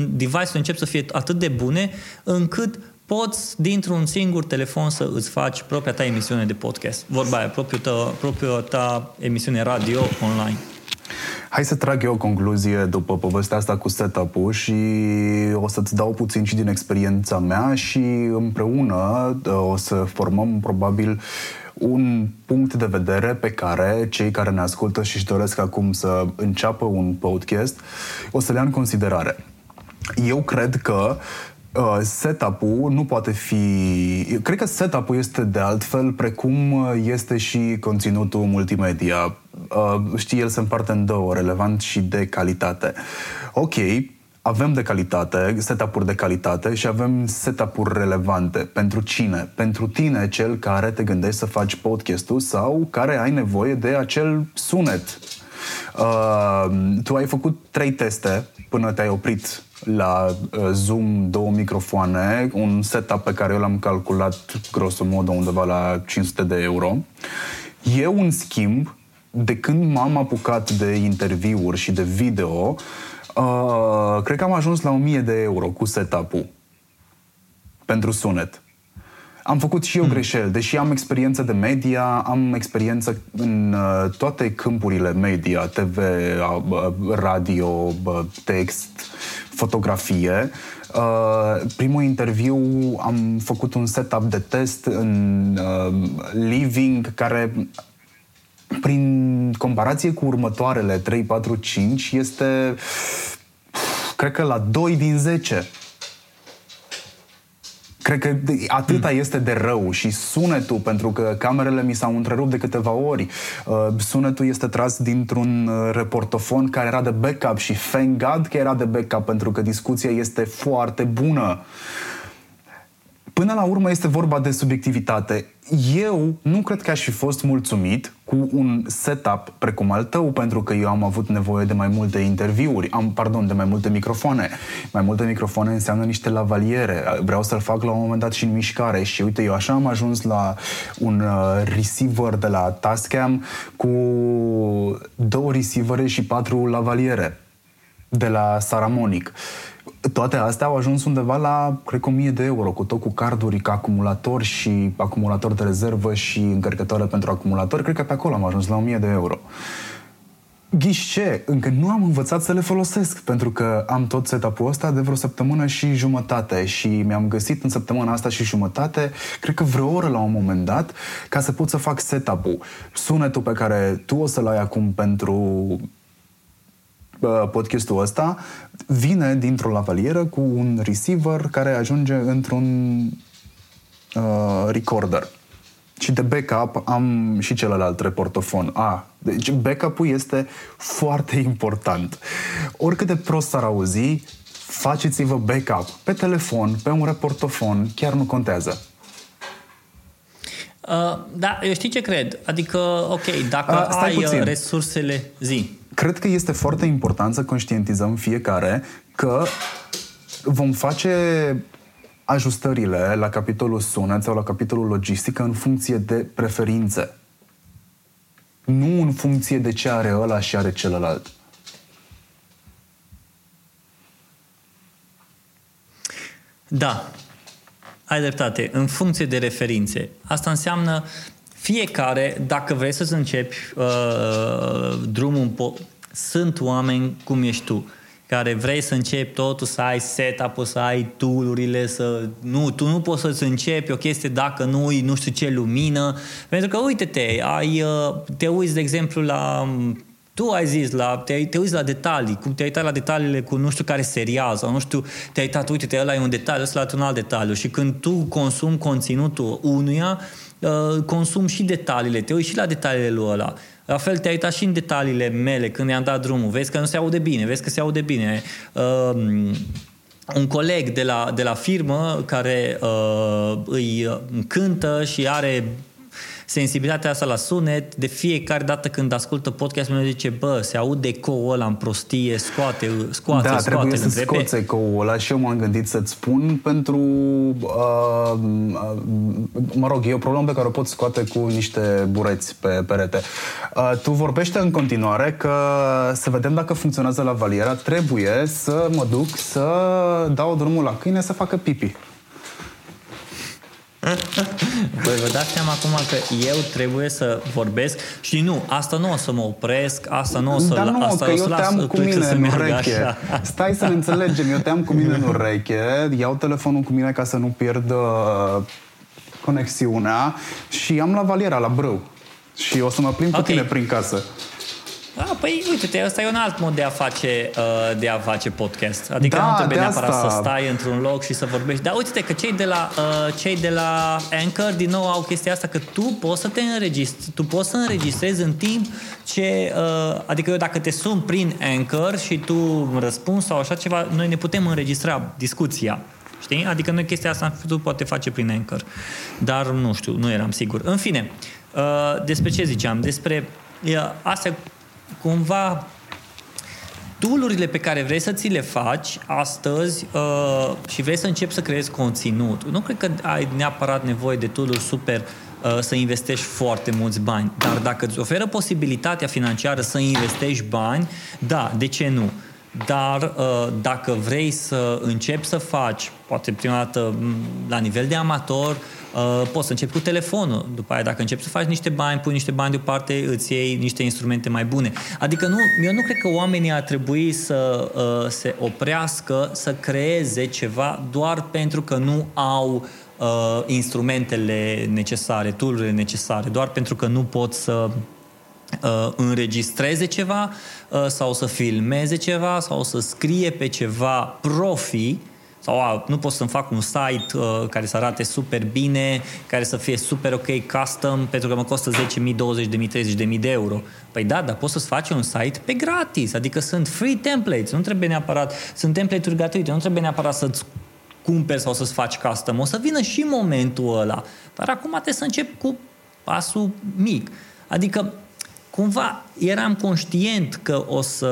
Speaker 1: device-ul încep să fie atât de bune încât poți dintr-un singur telefon să îți faci propria ta emisiune de podcast. Vorba aia, propria ta, propria ta emisiune radio online.
Speaker 2: Hai să trag eu o concluzie după povestea asta cu setup-ul și o să-ți dau puțin și din experiența mea și împreună uh, o să formăm probabil un punct de vedere pe care cei care ne ascultă și își doresc acum să înceapă un podcast o să le ia în considerare. Eu cred că Uh, setup-ul nu poate fi... Cred că setup-ul este de altfel precum uh, este și conținutul multimedia. Uh, știi, el se împarte în două, relevant și de calitate. Ok, avem de calitate, setup-uri de calitate și avem setup-uri relevante. Pentru cine? Pentru tine, cel care te gândești să faci podcastul sau care ai nevoie de acel sunet. Uh, tu ai făcut trei teste până te-ai oprit la uh, Zoom două microfoane, un setup pe care eu l-am calculat grosomodă undeva la 500 de euro. Eu, în schimb, de când m-am apucat de interviuri și de video, uh, cred că am ajuns la 1000 de euro cu setup-ul pentru sunet. Am făcut și eu hmm. greșeli, deși am experiență de media, am experiență în uh, toate câmpurile media, TV, uh, radio, uh, text, fotografie. Uh, primul interviu am făcut un setup de test în uh, living care prin comparație cu următoarele 3, 4, 5 este cred că la 2 din 10 Cred că atâta mm. este de rău și sunetul, pentru că camerele mi s-au întrerupt de câteva ori. Uh, sunetul este tras dintr-un uh, reportofon care era de backup și thank God că era de backup pentru că discuția este foarte bună. Până la urmă este vorba de subiectivitate. Eu nu cred că aș fi fost mulțumit cu un setup precum al tău, pentru că eu am avut nevoie de mai multe interviuri, am, pardon, de mai multe microfoane. Mai multe microfoane înseamnă niște lavaliere. Vreau să-l fac la un moment dat și în mișcare și uite, eu așa am ajuns la un uh, receiver de la Tascam cu două receivere și patru lavaliere de la Saramonic toate astea au ajuns undeva la, cred că 1000 de euro, cu tot cu carduri ca acumulator și acumulator de rezervă și încărcătoare pentru acumulator. Cred că pe acolo am ajuns la 1000 de euro. Ghișe, încă nu am învățat să le folosesc, pentru că am tot setup-ul ăsta de vreo săptămână și jumătate și mi-am găsit în săptămâna asta și jumătate, cred că vreo oră la un moment dat, ca să pot să fac setup-ul. Sunetul pe care tu o să-l ai acum pentru podcastul ăsta vine dintr-o lavalieră cu un receiver care ajunge într-un uh, recorder. Și de backup am și celălalt reportofon. A, deci backup-ul este foarte important. Oricât de prost s-ar auzi, faceți-vă backup pe telefon, pe un reportofon, chiar nu contează.
Speaker 1: Uh, da, eu știi ce cred? Adică, ok, dacă uh, ai uh, puțin. resursele zi
Speaker 2: cred că este foarte important să conștientizăm fiecare că vom face ajustările la capitolul sunet sau la capitolul logistică în funcție de preferințe. Nu în funcție de ce are ăla și are celălalt.
Speaker 1: Da, ai dreptate. În funcție de referințe. Asta înseamnă fiecare, dacă vrei să-ți începi uh, drumul, po- sunt oameni cum ești tu, care vrei să începi totul, să ai setup să ai tool să... Nu, tu nu poți să-ți începi o chestie dacă nu ai nu știu ce lumină, pentru că uite-te, ai, uh, te uiți, de exemplu, la tu ai zis, la, te, te uiți la detalii, cum te-ai uitat la detaliile cu nu știu care serial sau nu știu, te-ai uitat, uite, te ăla e un detaliu, ăsta la un alt detaliu. Și când tu consumi conținutul unuia, uh, consumi și detaliile, te uiți și la detaliile lui ăla. La fel te-ai uitat și în detaliile mele când i-am dat drumul. Vezi că nu se aude bine, vezi că se aude bine. Uh, un coleg de la, de la firmă care uh, îi cântă și are sensibilitatea asta la sunet, de fiecare dată când ascultă podcastul meu zice, bă, se aude ecoul ăla în prostie, scoate, scoate,
Speaker 2: da,
Speaker 1: scoate.
Speaker 2: Da, trebuie să scoți ecoul ăla și eu m-am gândit să-ți spun pentru, uh, uh, mă rog, e o problemă pe care o pot scoate cu niște bureți pe perete. Uh, tu vorbește în continuare că să vedem dacă funcționează la valiera, trebuie să mă duc să dau drumul la câine să facă pipi.
Speaker 1: Băi, vă dați seama acum că eu trebuie să vorbesc și nu, asta nu o să mă opresc, asta nu o să...
Speaker 2: Dar nu,
Speaker 1: asta
Speaker 2: că eu te am cu mine în ureche. Așa. Stai să ne înțelegem, eu te am cu mine în ureche, iau telefonul cu mine ca să nu pierd uh, conexiunea și am la valiera, la brâu. Și o să mă plimb okay. cu tine prin casă.
Speaker 1: Ah, păi uite-te, ăsta e un alt mod de a face, uh, de a face podcast. Adică
Speaker 2: da,
Speaker 1: nu trebuie neapărat
Speaker 2: asta.
Speaker 1: să stai într-un loc și să vorbești. Dar uite-te că cei de la, uh, cei de la Anchor din nou au chestia asta că tu poți să te înregistrezi, tu poți să înregistrezi în timp ce, uh, adică eu dacă te sun prin Anchor și tu răspunzi sau așa ceva, noi ne putem înregistra discuția. Știi? Adică noi chestia asta tu poate face prin Anchor. Dar nu știu, nu eram sigur. În fine, uh, despre ce ziceam? Despre uh, astea cumva tool pe care vrei să ți le faci astăzi uh, și vrei să începi să creezi conținut, nu cred că ai neapărat nevoie de tool super uh, să investești foarte mulți bani, dar dacă îți oferă posibilitatea financiară să investești bani, da, de ce nu? Dar uh, dacă vrei să începi să faci, poate prima dată la nivel de amator, Uh, poți să începi cu telefonul, după aia dacă începi să faci niște bani, pui niște bani deoparte, îți iei niște instrumente mai bune. Adică nu, eu nu cred că oamenii ar trebui să uh, se oprească să creeze ceva doar pentru că nu au uh, instrumentele necesare, tool necesare, doar pentru că nu pot să uh, înregistreze ceva uh, sau să filmeze ceva sau să scrie pe ceva profi sau a, nu pot să-mi fac un site uh, care să arate super bine, care să fie super ok custom, pentru că mă costă 10.000, 20.000, 30.000 de euro. Păi da, dar poți să-ți faci un site pe gratis, adică sunt free templates, nu trebuie neapărat, sunt template-uri gratuite, nu trebuie neapărat să-ți cumperi sau să-ți faci custom. O să vină și momentul ăla. Dar acum trebuie să încep cu pasul mic. Adică cumva eram conștient că o să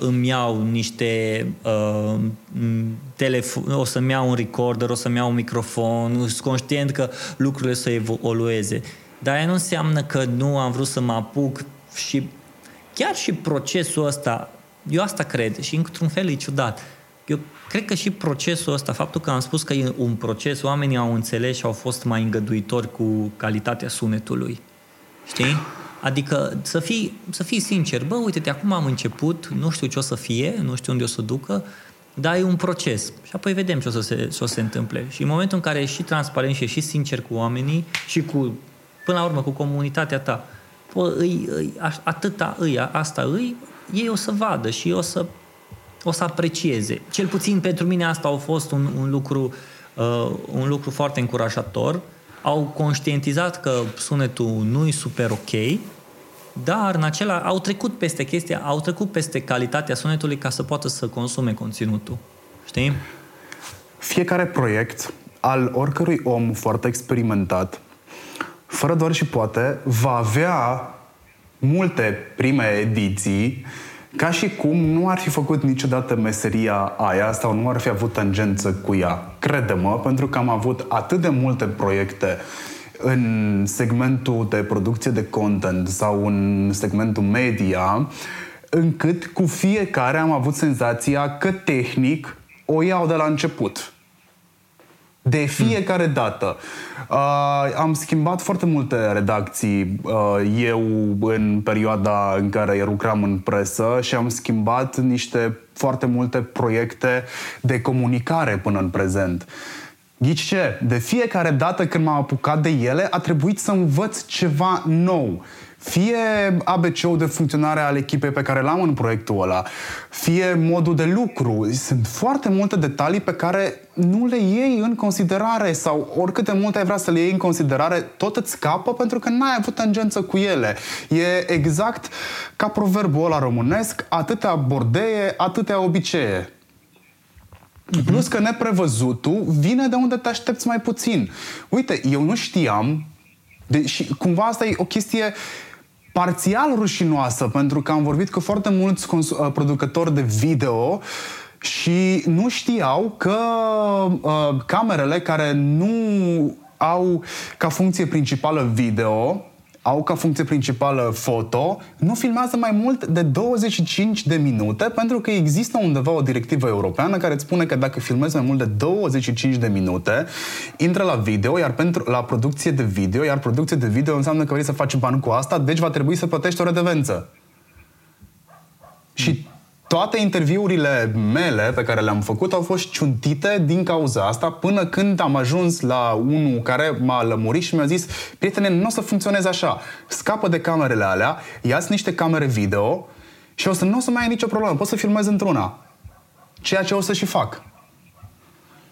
Speaker 1: îmi iau niște uh, telefon, o să-mi iau un recorder, o să-mi iau un microfon, sunt conștient că lucrurile să evolueze. Dar aia nu înseamnă că nu am vrut să mă apuc și chiar și procesul ăsta, eu asta cred și într-un fel e ciudat. Eu cred că și procesul ăsta, faptul că am spus că e un proces, oamenii au înțeles și au fost mai îngăduitori cu calitatea sunetului. Știi? Adică să fii, să fii sincer, bă, uite-te, acum am început, nu știu ce o să fie, nu știu unde o să ducă, dar e un proces. Și apoi vedem ce o să se, ce o să se întâmple. Și în momentul în care ești și transparent și ești și sincer cu oamenii și cu, până la urmă, cu comunitatea ta, bă, îi, îi, atâta îi, asta îi, ei o să vadă și o să, o să aprecieze. Cel puțin pentru mine asta a fost un, un lucru uh, un lucru foarte încurajator. Au conștientizat că sunetul nu e super ok, dar în acela au trecut peste chestia, au trecut peste calitatea sunetului ca să poată să consume conținutul. Știi?
Speaker 2: Fiecare proiect al oricărui om foarte experimentat, fără doar și poate, va avea multe prime ediții ca și cum nu ar fi făcut niciodată meseria aia sau nu ar fi avut tangență cu ea. Crede-mă, pentru că am avut atât de multe proiecte în segmentul de producție de content sau în segmentul media, încât cu fiecare am avut senzația că tehnic o iau de la început. De fiecare dată. Uh, am schimbat foarte multe redacții uh, eu în perioada în care lucram în presă și am schimbat niște foarte multe proiecte de comunicare până în prezent. Ghici ce? De fiecare dată când m-am apucat de ele, a trebuit să învăț ceva nou. Fie ABC-ul de funcționare al echipei pe care l-am în proiectul ăla, fie modul de lucru. Sunt foarte multe detalii pe care nu le iei în considerare sau oricât de mult ai vrea să le iei în considerare, tot îți scapă pentru că n-ai avut tangență cu ele. E exact ca proverbul ăla românesc, atâtea bordeie, atâtea obicee. Uh-huh. Plus că neprevăzutul vine de unde te aștepți mai puțin. Uite, eu nu știam, de, și cumva asta e o chestie parțial rușinoasă, pentru că am vorbit cu foarte mulți cons- uh, producători de video și nu știau că uh, camerele care nu au ca funcție principală video au ca funcție principală foto, nu filmează mai mult de 25 de minute pentru că există undeva o directivă europeană care îți spune că dacă filmezi mai mult de 25 de minute, intră la video, iar pentru la producție de video, iar producție de video înseamnă că vrei să faci bani cu asta, deci va trebui să plătești o redevență. Și toate interviurile mele pe care le-am făcut au fost ciuntite din cauza asta până când am ajuns la unul care m-a lămurit și mi-a zis prietene, nu o să funcționeze așa. Scapă de camerele alea, ia niște camere video și o să nu o să mai ai nicio problemă. Poți să filmezi într-una. Ceea ce o să și fac.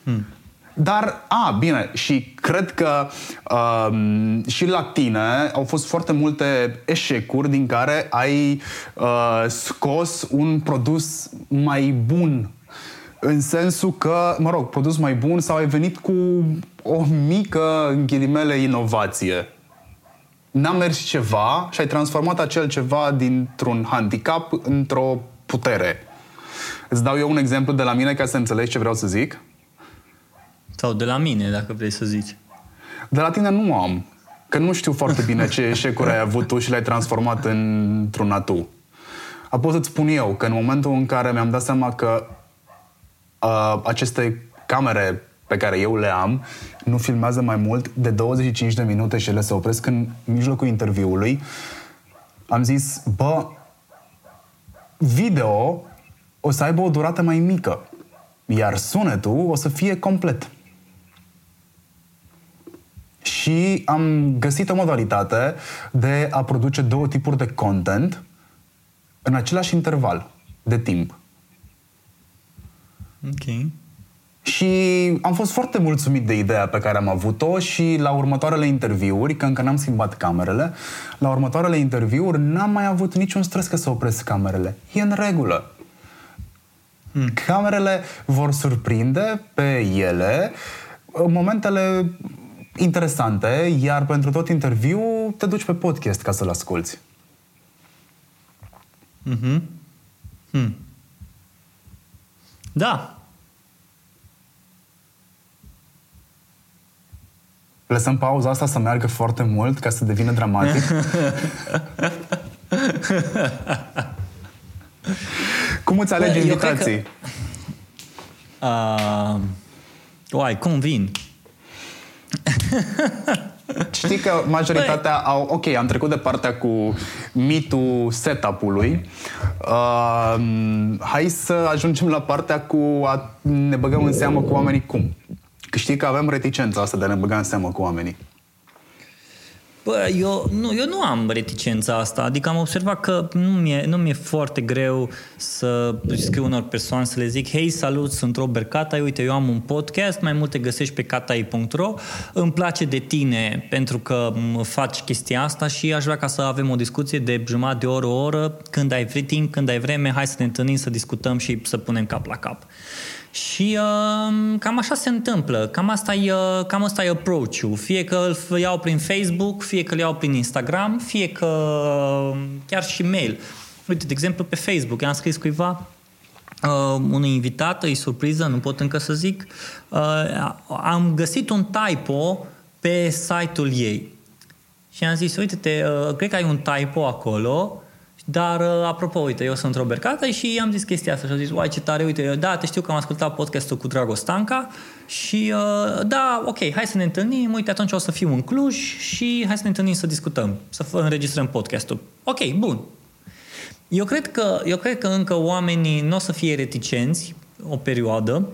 Speaker 2: Hmm. Dar, a, bine, și cred că uh, și la tine au fost foarte multe eșecuri din care ai uh, scos un produs mai bun în sensul că, mă rog, produs mai bun sau ai venit cu o mică, în ghilimele, inovație. N-a mers ceva și ai transformat acel ceva dintr-un handicap într-o putere. Îți dau eu un exemplu de la mine ca să înțelegi ce vreau să zic.
Speaker 1: Sau de la mine, dacă vrei să zici.
Speaker 2: De la tine nu am. Că nu știu foarte bine ce eșecuri ai avut tu și le-ai transformat într-un atu. Apoi să-ți spun eu că în momentul în care mi-am dat seama că uh, aceste camere pe care eu le am nu filmează mai mult de 25 de minute și ele se opresc în mijlocul interviului, am zis, bă, video o să aibă o durată mai mică, iar sunetul o să fie complet. Și am găsit o modalitate de a produce două tipuri de content în același interval de timp.
Speaker 1: Ok.
Speaker 2: Și am fost foarte mulțumit de ideea pe care am avut-o și la următoarele interviuri, că încă n-am schimbat camerele, la următoarele interviuri n-am mai avut niciun stres că să opresc camerele. E în regulă. Hmm. Camerele vor surprinde pe ele momentele interesante, iar pentru tot interviu te duci pe podcast ca să-l asculti.
Speaker 1: Mm-hmm. Hmm. Da,
Speaker 2: Lăsăm pauza asta să meargă foarte mult ca să devină dramatic. Cum îți alegi Bă, invitații? Că...
Speaker 1: Uh, oai, cum vin?
Speaker 2: Știi că majoritatea Băi. au... Ok, am trecut de partea cu mitul setup-ului. Uh, hai să ajungem la partea cu a ne băgăm în seamă cu oamenii cum. Că știi că avem reticența asta de a ne băga în seamă cu oamenii.
Speaker 1: Bă, eu nu, eu nu am reticența asta, adică am observat că nu mi-e, nu mi-e foarte greu să scriu unor persoane să le zic Hei, salut, sunt Robert Catai, uite, eu am un podcast, mai multe găsești pe catai.ro îmi place de tine pentru că faci chestia asta și aș vrea ca să avem o discuție de jumătate de oră, o oră, când ai timp, când ai vreme, hai să ne întâlnim, să discutăm și să punem cap la cap. Și uh, cam așa se întâmplă, cam asta e, uh, cam asta e approach-ul. Fie că îl iau prin Facebook, fie că îl iau prin Instagram, fie că uh, chiar și mail. Uite, de exemplu, pe Facebook am scris cuiva uh, unui invitat, e surpriză, nu pot încă să zic, uh, am găsit un typo pe site-ul ei. Și am zis, uite-te, uh, cred că ai un typo acolo, dar, uh, apropo, uite, eu sunt Robert Cata și i-am zis chestia asta și am zis, uai, ce tare, uite, da, te știu că am ascultat podcastul cu Dragostanca și, uh, da, ok, hai să ne întâlnim, uite, atunci o să fiu în Cluj și hai să ne întâlnim să discutăm, să înregistrăm podcastul. Ok, bun. Eu cred că, eu cred că încă oamenii nu o să fie reticenți o perioadă,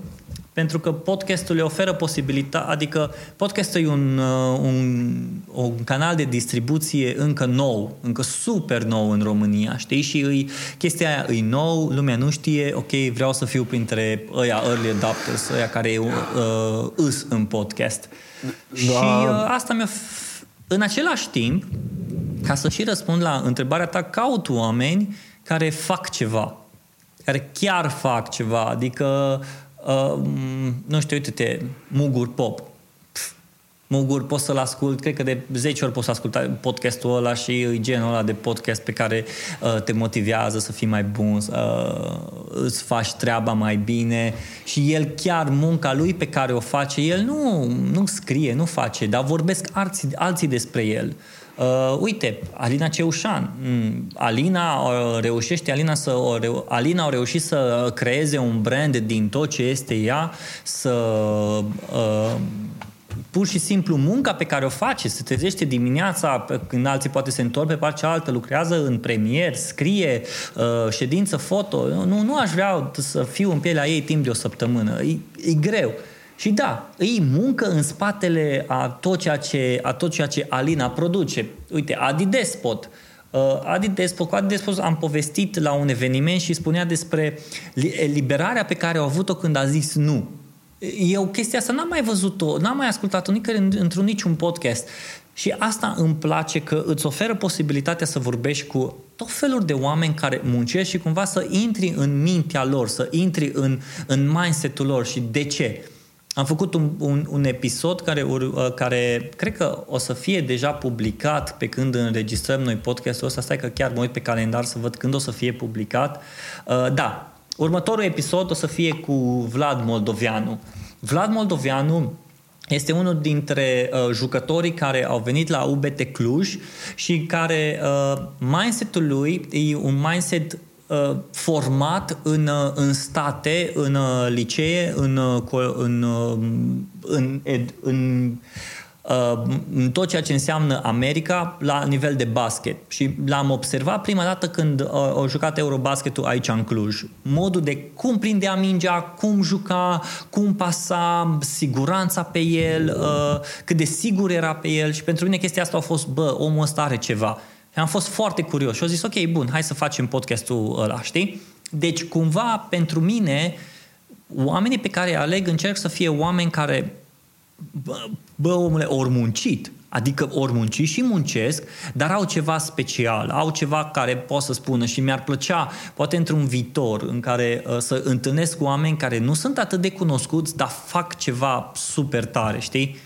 Speaker 1: pentru că podcastul le oferă posibilitatea, adică podcastul e un, uh, un, un canal de distribuție încă nou, încă super nou în România, știi? Și îi, chestia aia e nou, lumea nu știe, ok, vreau să fiu printre ăia early adopters, ăia care uh, îs în podcast. Da. Și uh, asta mi-a... F- în același timp, ca să și răspund la întrebarea ta, caut oameni care fac ceva, care chiar fac ceva, adică Uh, nu știu, uite-te, Mugur Pop. Pff, Mugur poți să-l ascult, cred că de 10 ori poți să asculta podcastul ăla și e genul ăla de podcast pe care uh, te motivează să fii mai bun, uh, îți faci treaba mai bine și el chiar munca lui pe care o face, el nu, nu scrie, nu face, dar vorbesc alții, alții despre el. Uh, uite, Alina Ceușan. Mm, Alina uh, reușește, Alina, să, o, reu- Alina a reușit să creeze un brand din tot ce este ea, să uh, pur și simplu munca pe care o face, se trezește dimineața când alții poate se întorc pe partea altă, lucrează în premier, scrie, uh, ședință foto. Nu, nu aș vrea să fiu în pielea ei timp de o săptămână. E, e greu. Și da, îi muncă în spatele a tot ceea ce, a tot ceea ce Alina produce. Uite, Adi Despot. Uh, Adi Despot, cu Adi Despot am povestit la un eveniment și spunea despre liberarea pe care au avut-o când a zis nu. Eu chestia asta n-am mai văzut-o, n-am mai ascultat-o nicăieri într-un niciun podcast. Și asta îmi place că îți oferă posibilitatea să vorbești cu tot felul de oameni care muncesc și cumva să intri în mintea lor, să intri în, în mindset-ul lor și de ce. Am făcut un, un, un episod care, uh, care cred că o să fie deja publicat pe când înregistrăm noi podcastul ăsta. Stai că chiar mă uit pe calendar să văd când o să fie publicat. Uh, da, următorul episod o să fie cu Vlad Moldovianu. Vlad Moldovianu este unul dintre uh, jucătorii care au venit la UBT Cluj și care uh, mindset-ul lui e un mindset uh, format în, uh, în state, în uh, licee, în, uh, co- în, uh, în, ed, în uh, în tot ceea ce înseamnă America la nivel de basket. Și l-am observat prima dată când uh, au jucat Eurobasketul aici în Cluj. Modul de cum prindea mingea, cum juca, cum pasa, siguranța pe el, uh, cât de sigur era pe el și pentru mine chestia asta a fost, bă, omul ăsta are ceva. Și am fost foarte curios și au zis, ok, bun, hai să facem podcastul ăla, știi? Deci, cumva, pentru mine, oamenii pe care îi aleg încerc să fie oameni care bă, bă omule, ori muncit. Adică ori munci și muncesc, dar au ceva special, au ceva care pot să spună și mi-ar plăcea, poate într-un viitor, în care uh, să întâlnesc oameni care nu sunt atât de cunoscuți, dar fac ceva super tare, știi?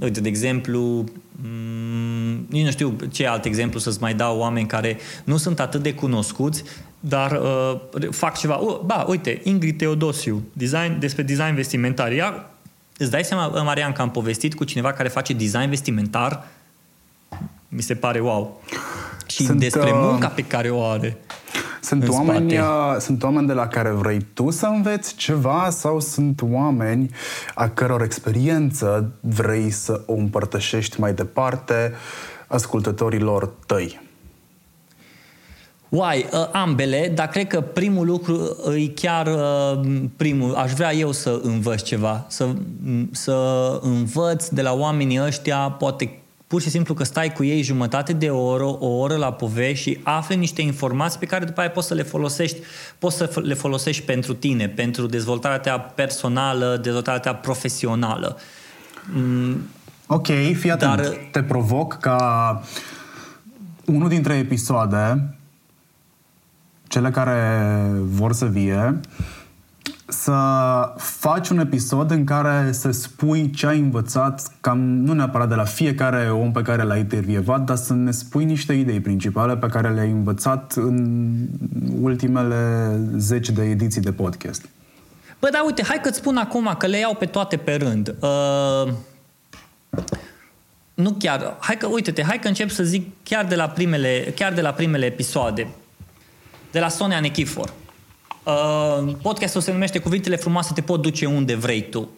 Speaker 1: Uite, de exemplu, m- nici nu știu ce alt exemplu să-ți mai dau oameni care nu sunt atât de cunoscuți, dar uh, fac ceva. Uh, ba, uite, Ingrid Teodosiu, design, despre design vestimentar. Ea Îți dai seama, Marian, că am povestit cu cineva care face design vestimentar? Mi se pare wow. Și sunt, despre munca pe care o are.
Speaker 2: Sunt oameni, sunt oameni de la care vrei tu să înveți ceva sau sunt oameni a căror experiență vrei să o împărtășești mai departe ascultătorilor tăi?
Speaker 1: Uai, ambele, dar cred că primul lucru e chiar primul. Aș vrea eu să învăț ceva, să, să învăț de la oamenii ăștia, poate pur și simplu că stai cu ei jumătate de oră, o oră la povești și afli niște informații pe care după aia poți să le folosești, poți să le folosești pentru tine, pentru dezvoltarea ta personală, dezvoltarea ta profesională.
Speaker 2: Ok, fii atent. Dar... Te provoc ca unul dintre episoade cele care vor să vie, să faci un episod în care să spui ce ai învățat, cam nu neapărat de la fiecare om pe care l-ai intervievat, dar să ne spui niște idei principale pe care le-ai învățat în ultimele zeci de ediții de podcast.
Speaker 1: Bă, da, uite, hai că-ți spun acum că le iau pe toate pe rând. Uh, nu chiar, hai că, uite-te, hai că încep să zic chiar de la primele, chiar de la primele episoade de la Sonia Nechifor. Uh, podcastul se numește Cuvintele frumoase te pot duce unde vrei tu.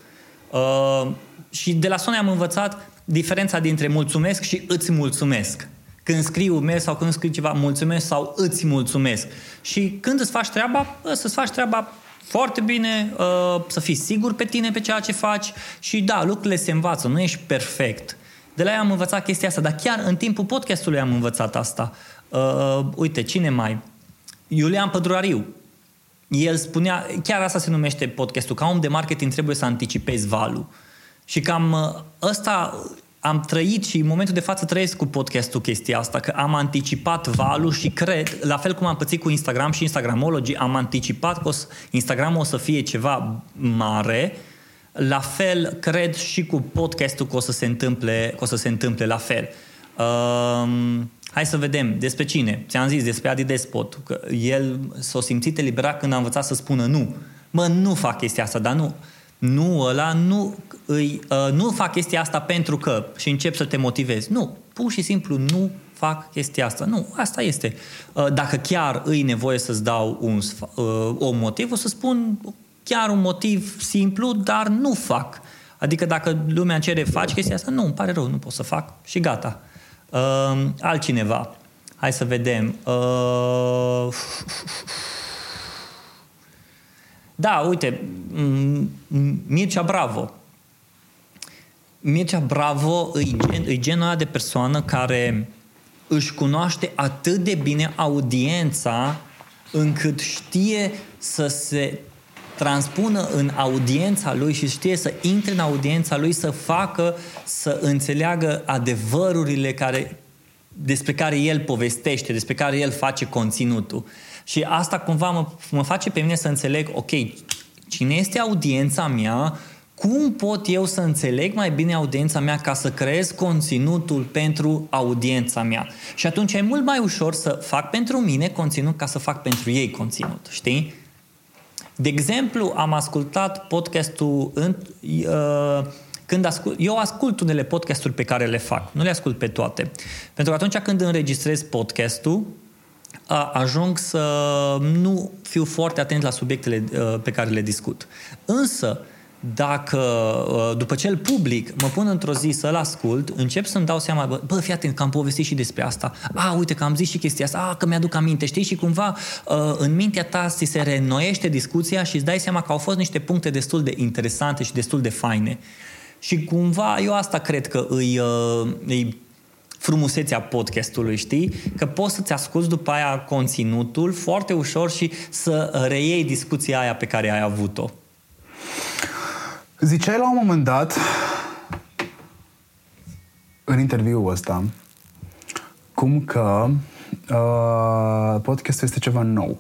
Speaker 1: Uh, și de la Sonia am învățat diferența dintre mulțumesc și îți mulțumesc. Când scriu mail sau când scrii ceva, mulțumesc sau îți mulțumesc. Și când îți faci treaba, să-ți faci treaba foarte bine, uh, să fii sigur pe tine, pe ceea ce faci și da, lucrurile se învață, nu ești perfect. De la ea am învățat chestia asta, dar chiar în timpul podcastului am învățat asta. Uh, uite, cine mai? Iulian Pădurariu. El spunea, chiar asta se numește podcastul, ca om de marketing trebuie să anticipezi valul. Și cam uh, ăsta am trăit și în momentul de față trăiesc cu podcastul chestia asta, că am anticipat valul și cred, la fel cum am pățit cu Instagram și Instagramology, am anticipat că o să, Instagram o să fie ceva mare, la fel cred și cu podcastul că o să se întâmple, că o să se întâmple la fel. Um, Hai să vedem despre cine. Ți-am zis despre Adi Despot, că el s-a simțit eliberat când a învățat să spună nu. Mă, nu fac chestia asta, dar nu. Nu, ăla nu, îi, uh, nu fac chestia asta pentru că și încep să te motivezi. Nu, pur și simplu nu fac chestia asta. Nu, asta este. Uh, dacă chiar îi nevoie să-ți dau un, uh, o motiv, o să spun chiar un motiv simplu, dar nu fac. Adică dacă lumea cere faci chestia asta, nu, îmi pare rău, nu pot să fac și gata. Uh, altcineva. Hai să vedem. Uh... Da, uite, Mircea Bravo. Mircea Bravo e, gen, e genul ăla de persoană care își cunoaște atât de bine audiența încât știe să se transpună în audiența lui și știe să intre în audiența lui, să facă, să înțeleagă adevărurile care, despre care el povestește, despre care el face conținutul. Și asta cumva mă, mă face pe mine să înțeleg, ok, cine este audiența mea, cum pot eu să înțeleg mai bine audiența mea ca să creez conținutul pentru audiența mea. Și atunci e mult mai ușor să fac pentru mine conținut ca să fac pentru ei conținut, știi? De exemplu, am ascultat podcastul în, uh, când ascult, eu ascult unele podcasturi pe care le fac, nu le ascult pe toate. Pentru că atunci când înregistrez podcastul, ajung să nu fiu foarte atent la subiectele pe care le discut. Însă, dacă uh, după cel public mă pun într-o zi să-l ascult, încep să-mi dau seama, bă, bă fii atent că am povestit și despre asta, a, uite că am zis și chestia asta, a, că mi-aduc aminte, știi? Și cumva uh, în mintea ta ți se reînnoiește discuția și îți dai seama că au fost niște puncte destul de interesante și destul de faine. Și cumva eu asta cred că îi, uh, îi frumusețea podcastului, știi? Că poți să-ți asculti după aia conținutul foarte ușor și să reiei discuția aia pe care ai avut-o.
Speaker 2: Ziceai la un moment dat, în interviul ăsta, cum că uh, podcastul este ceva nou.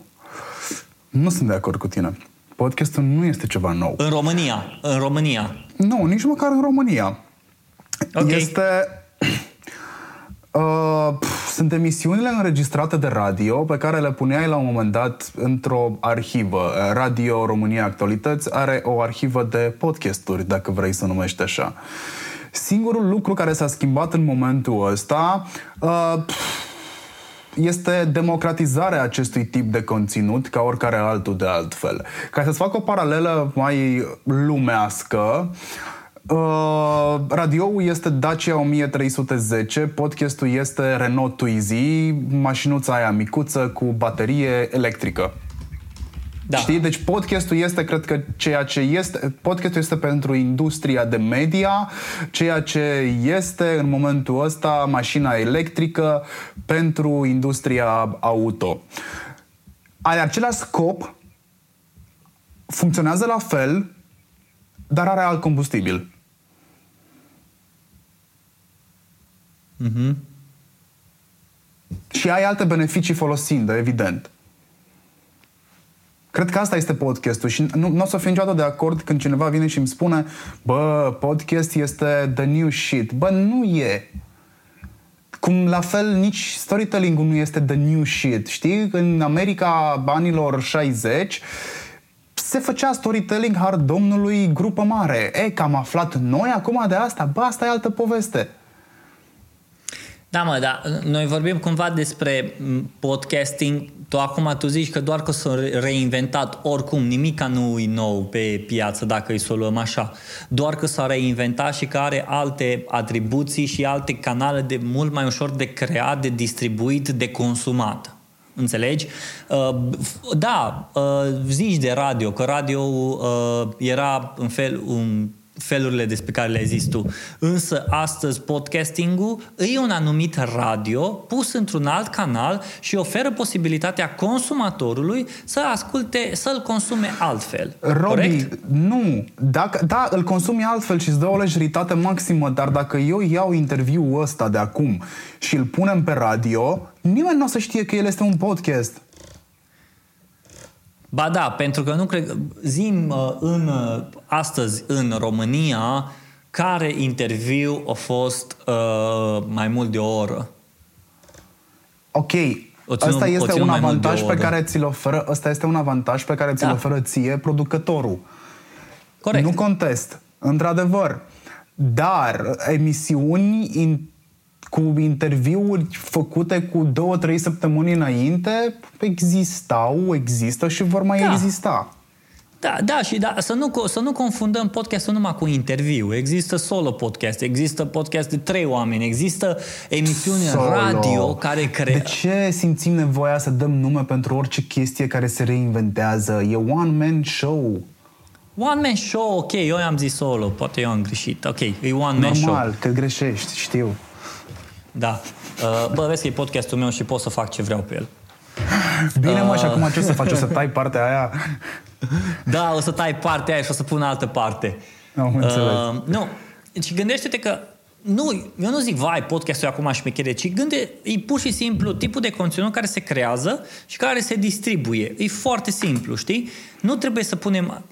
Speaker 2: Nu sunt de acord cu tine. Podcastul nu este ceva nou.
Speaker 1: În România. În România.
Speaker 2: Nu, nici măcar în România. Okay. Este Uh, sunt emisiunile înregistrate de radio pe care le puneai la un moment dat într-o arhivă. Uh, radio România Actualități are o arhivă de podcasturi, dacă vrei să numești așa. Singurul lucru care s-a schimbat în momentul ăsta uh, este democratizarea acestui tip de conținut ca oricare altul de altfel. Ca să-ți fac o paralelă mai lumească, uh, Uh, radioul este Dacia 1310, podcastul este Renault Twizy, mașinuța aia micuță cu baterie electrică. Da. Știi? Deci podcastul este, cred că, ceea ce este... Podcastul este pentru industria de media, ceea ce este, în momentul ăsta, mașina electrică pentru industria auto. Are același scop, funcționează la fel, dar are alt combustibil. Mm-hmm. Și ai alte beneficii folosind, evident. Cred că asta este podcastul și nu, nu o să fiu niciodată de acord când cineva vine și îmi spune bă, podcast este the new shit. Bă, nu e. Cum la fel nici storytelling-ul nu este the new shit. Știi? În America anilor 60 se făcea storytelling hard domnului grupă mare. E, că am aflat noi acum de asta? Bă, asta e altă poveste.
Speaker 1: Da, mă, dar noi vorbim cumva despre podcasting. Tu acum tu zici că doar că s-a reinventat oricum, nimica nu e nou pe piață dacă îi să o luăm așa. Doar că s-a reinventat și că are alte atribuții și alte canale de mult mai ușor de creat, de distribuit, de consumat. Înțelegi? Uh, da, uh, zici de radio, că radio uh, era în fel un felurile despre care le-ai zis tu. Însă astăzi podcastingul e un anumit radio pus într-un alt canal și oferă posibilitatea consumatorului să asculte, să-l consume altfel.
Speaker 2: Robi, Corect? nu. Dacă, da, îl consumi altfel și îți dă o lejeritate maximă, dar dacă eu iau interviul ăsta de acum și îl punem pe radio, nimeni nu o să știe că el este un podcast.
Speaker 1: Ba da, pentru că nu cred... Zim uh, în, uh, astăzi în România care interviu a fost uh, mai mult de o oră.
Speaker 2: Ok, Asta este un avantaj pe care ți-l oferă, asta este un avantaj pe care ți-l da. oferă ție producătorul.
Speaker 1: Corect.
Speaker 2: Nu contest, într-adevăr. Dar emisiuni cu interviuri făcute cu două, trei săptămâni înainte existau, există și vor mai da. exista.
Speaker 1: Da, da, și da, să, nu, să nu confundăm podcastul numai cu interviu. Există solo podcast, există podcast de trei oameni, există emisiuni solo. radio care creează.
Speaker 2: De ce simțim nevoia să dăm nume pentru orice chestie care se reinventează? E one-man show.
Speaker 1: One man show, ok, eu am zis solo, poate eu am greșit. Ok, e one man Normal, show.
Speaker 2: Normal, că greșești, știu.
Speaker 1: Da. Uh, bă, vezi că e podcastul meu și pot să fac ce vreau pe el.
Speaker 2: Bine, mă, și acum ce să faci? O să tai partea aia?
Speaker 1: Da, o să tai partea aia și o să pun altă parte.
Speaker 2: Am înțeles. Uh,
Speaker 1: nu. Și gândește-te că nu, eu nu zic, vai, podcastul e acum șmechere, ci gânde, e pur și simplu tipul de conținut care se creează și care se distribuie. E foarte simplu, știi? Nu trebuie să punem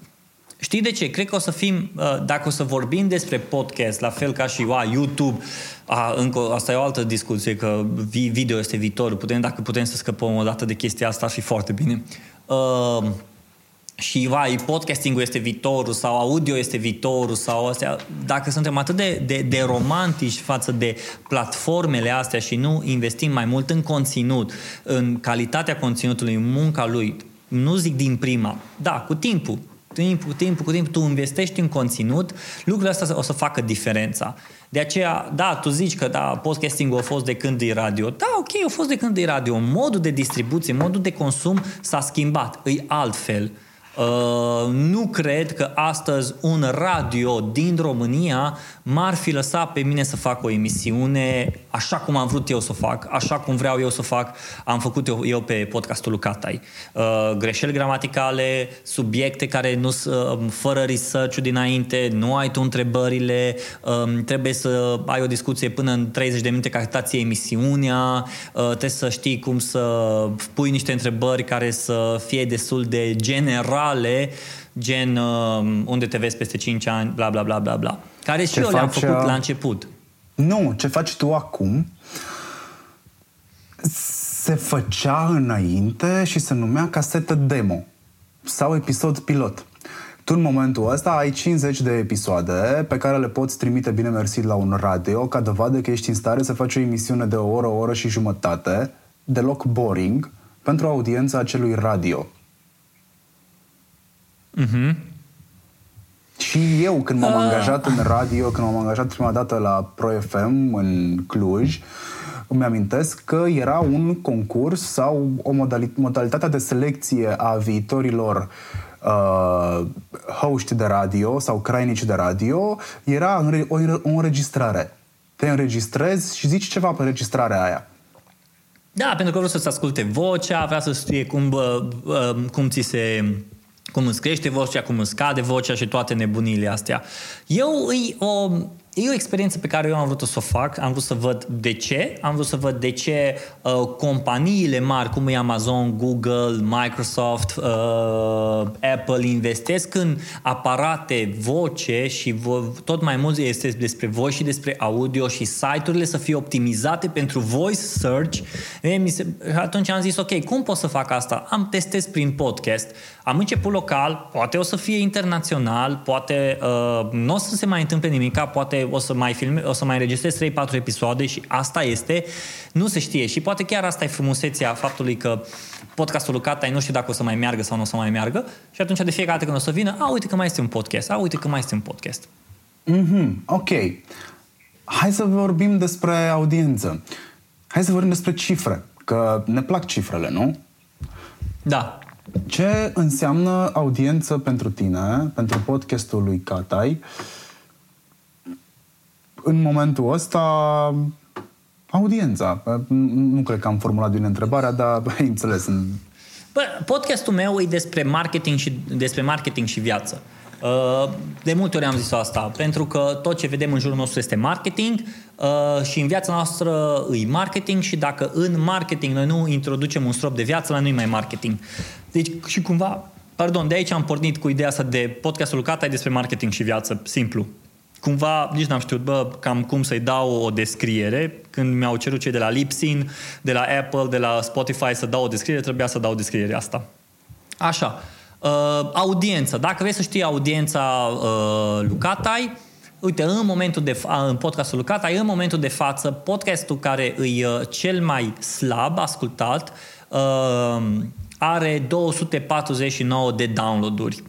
Speaker 1: Știi de ce? Cred că o să fim, uh, dacă o să vorbim despre podcast, la fel ca și a, YouTube, a, încă, asta e o altă discuție, că video este viitor. Putem, dacă putem să scăpăm o dată de chestia asta, ar fi foarte bine. Uh, și vai, podcastingul este viitorul sau audio este viitorul sau astea, dacă suntem atât de, de, de romantici față de platformele astea și nu investim mai mult în conținut, în calitatea conținutului, în munca lui, nu zic din prima, da, cu timpul, timp, cu timp, cu timp, tu investești în conținut, lucrurile astea o să facă diferența. De aceea, da, tu zici că da, podcasting a fost de când e radio. Da, ok, a fost de când e radio. Modul de distribuție, modul de consum s-a schimbat. E altfel. Uh, nu cred că astăzi un radio din România m-ar fi lăsat pe mine să fac o emisiune așa cum am vrut eu să o fac, așa cum vreau eu să o fac, am făcut eu, eu pe podcastul lui Catai. Uh, greșeli gramaticale, subiecte care nu sunt uh, fără research dinainte, nu ai tu întrebările, uh, trebuie să ai o discuție până în 30 de minute ca să emisiunea, uh, trebuie să știi cum să pui niște întrebări care să fie destul de generale, gen uh, unde te vezi peste 5 ani, bla bla bla bla bla. Care și Ce eu le-am făcut la început.
Speaker 2: Nu, ce faci tu acum se făcea înainte și se numea casetă demo sau episod pilot. Tu în momentul ăsta ai 50 de episoade pe care le poți trimite bine mersi la un radio ca dovadă că ești în stare să faci o emisiune de o oră, o oră și jumătate, deloc boring, pentru audiența acelui radio.
Speaker 1: Mhm.
Speaker 2: Și eu, când m-am ah. angajat în radio, când m-am angajat prima dată la Pro FM în Cluj, îmi amintesc că era un concurs sau o modalitate de selecție a viitorilor uh, hoști de radio sau crainici de radio, era o, o înregistrare. Te înregistrezi și zici ceva pe înregistrarea aia.
Speaker 1: Da, pentru că vreau să-ți asculte vocea, vrea să știe cum, uh, uh, cum ți se cum îți crește vocea, cum îți scade vocea și toate nebunile astea. Eu îi o E o experiență pe care eu am vrut să o fac, am vrut să văd de ce, am vrut să văd de ce uh, companiile mari cum e Amazon, Google, Microsoft, uh, Apple investesc în aparate voce și vo- tot mai mult este despre voi și despre audio și site-urile să fie optimizate pentru voice search. E, mi se, atunci am zis, ok, cum pot să fac asta? Am testez prin podcast, am început local, poate o să fie internațional, poate uh, nu o să se mai întâmple nimic, poate o să mai filme, o să mai înregistrez 3-4 episoade și asta este, nu se știe. Și poate chiar asta e frumusețea faptului că podcastul lui Catai nu știu dacă o să mai meargă sau nu o să mai meargă și atunci de fiecare dată când o să vină, a, uite că mai este un podcast, a, uite că mai este un podcast.
Speaker 2: Mhm, ok. Hai să vorbim despre audiență. Hai să vorbim despre cifre, că ne plac cifrele, nu?
Speaker 1: Da.
Speaker 2: Ce înseamnă audiență pentru tine, pentru podcastul lui Catai? În momentul ăsta, audiența. Nu cred că am formulat bine întrebarea, dar ai înțeles.
Speaker 1: Bă, podcastul meu e despre marketing și, despre marketing și viață. Uh, de multe ori am zis asta, pentru că tot ce vedem în jurul nostru este marketing uh, și în viața noastră e marketing și dacă în marketing noi nu introducem un strop de viață, la nu mai marketing. Deci și cumva, pardon, de aici am pornit cu ideea asta de podcastul Cata despre marketing și viață, simplu. Cumva, nici n-am știut, bă, cam cum să-i dau o descriere. Când mi-au cerut cei de la Lipsin, de la Apple, de la Spotify să dau o descriere, trebuia să dau descrierea asta. Așa. Uh, audiență. Dacă vrei să știi audiența uh, Lucatai, uite, în momentul de fa- în podcastul Lucatai, în momentul de față, podcastul care îi uh, cel mai slab ascultat uh, are 249 de downloaduri.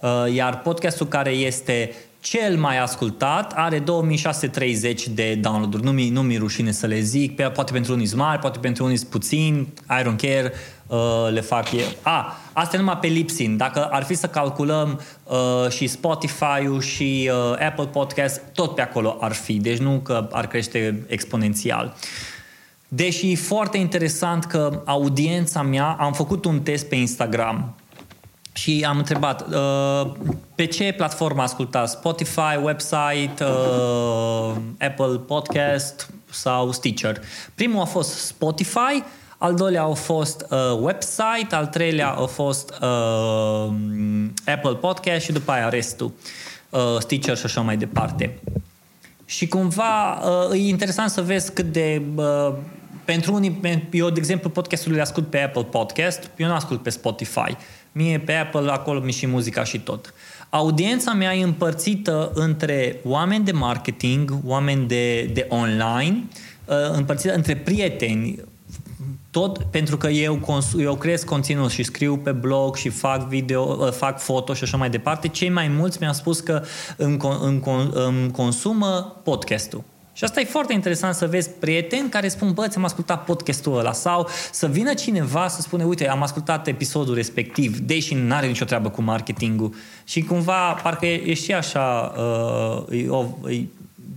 Speaker 1: Uh, iar podcastul care este cel mai ascultat are 2630 de downloaduri. Nu mi, nu mi rușine să le zic, poate pentru unii mari, poate pentru unii puțin, I don't care, uh, le fac eu. A, ah, asta numai pe Lipsin. Dacă ar fi să calculăm uh, și Spotify-ul și uh, Apple Podcast, tot pe acolo ar fi. Deci nu că ar crește exponențial. Deși e foarte interesant că audiența mea, am făcut un test pe Instagram și am întrebat uh, pe ce platformă ascultați? Spotify, website, uh, Apple Podcast sau Stitcher? Primul a fost Spotify, al doilea a fost uh, website, al treilea a fost uh, Apple Podcast și după aia restul, uh, Stitcher și așa mai departe. Și cumva uh, e interesant să vezi cât de uh, pentru unii, eu, de exemplu, podcastul le ascult pe Apple Podcast, eu nu ascult pe Spotify. Mie pe Apple, acolo mi și muzica și tot. Audiența mea e împărțită între oameni de marketing, oameni de, de online, uh, împărțită între prieteni, tot pentru că eu, cons- eu creez conținut și scriu pe blog și fac video, uh, fac foto și așa mai departe, cei mai mulți mi-au spus că îmi, îmi, îmi consumă podcastul. Și asta e foarte interesant să vezi prieteni care spun, bă, ți-am ascultat podcastul ăla. Sau să vină cineva să spune, uite, am ascultat episodul respectiv, deși nu are nicio treabă cu marketingul. Și cumva parcă e, și așa, uh, e, o, e,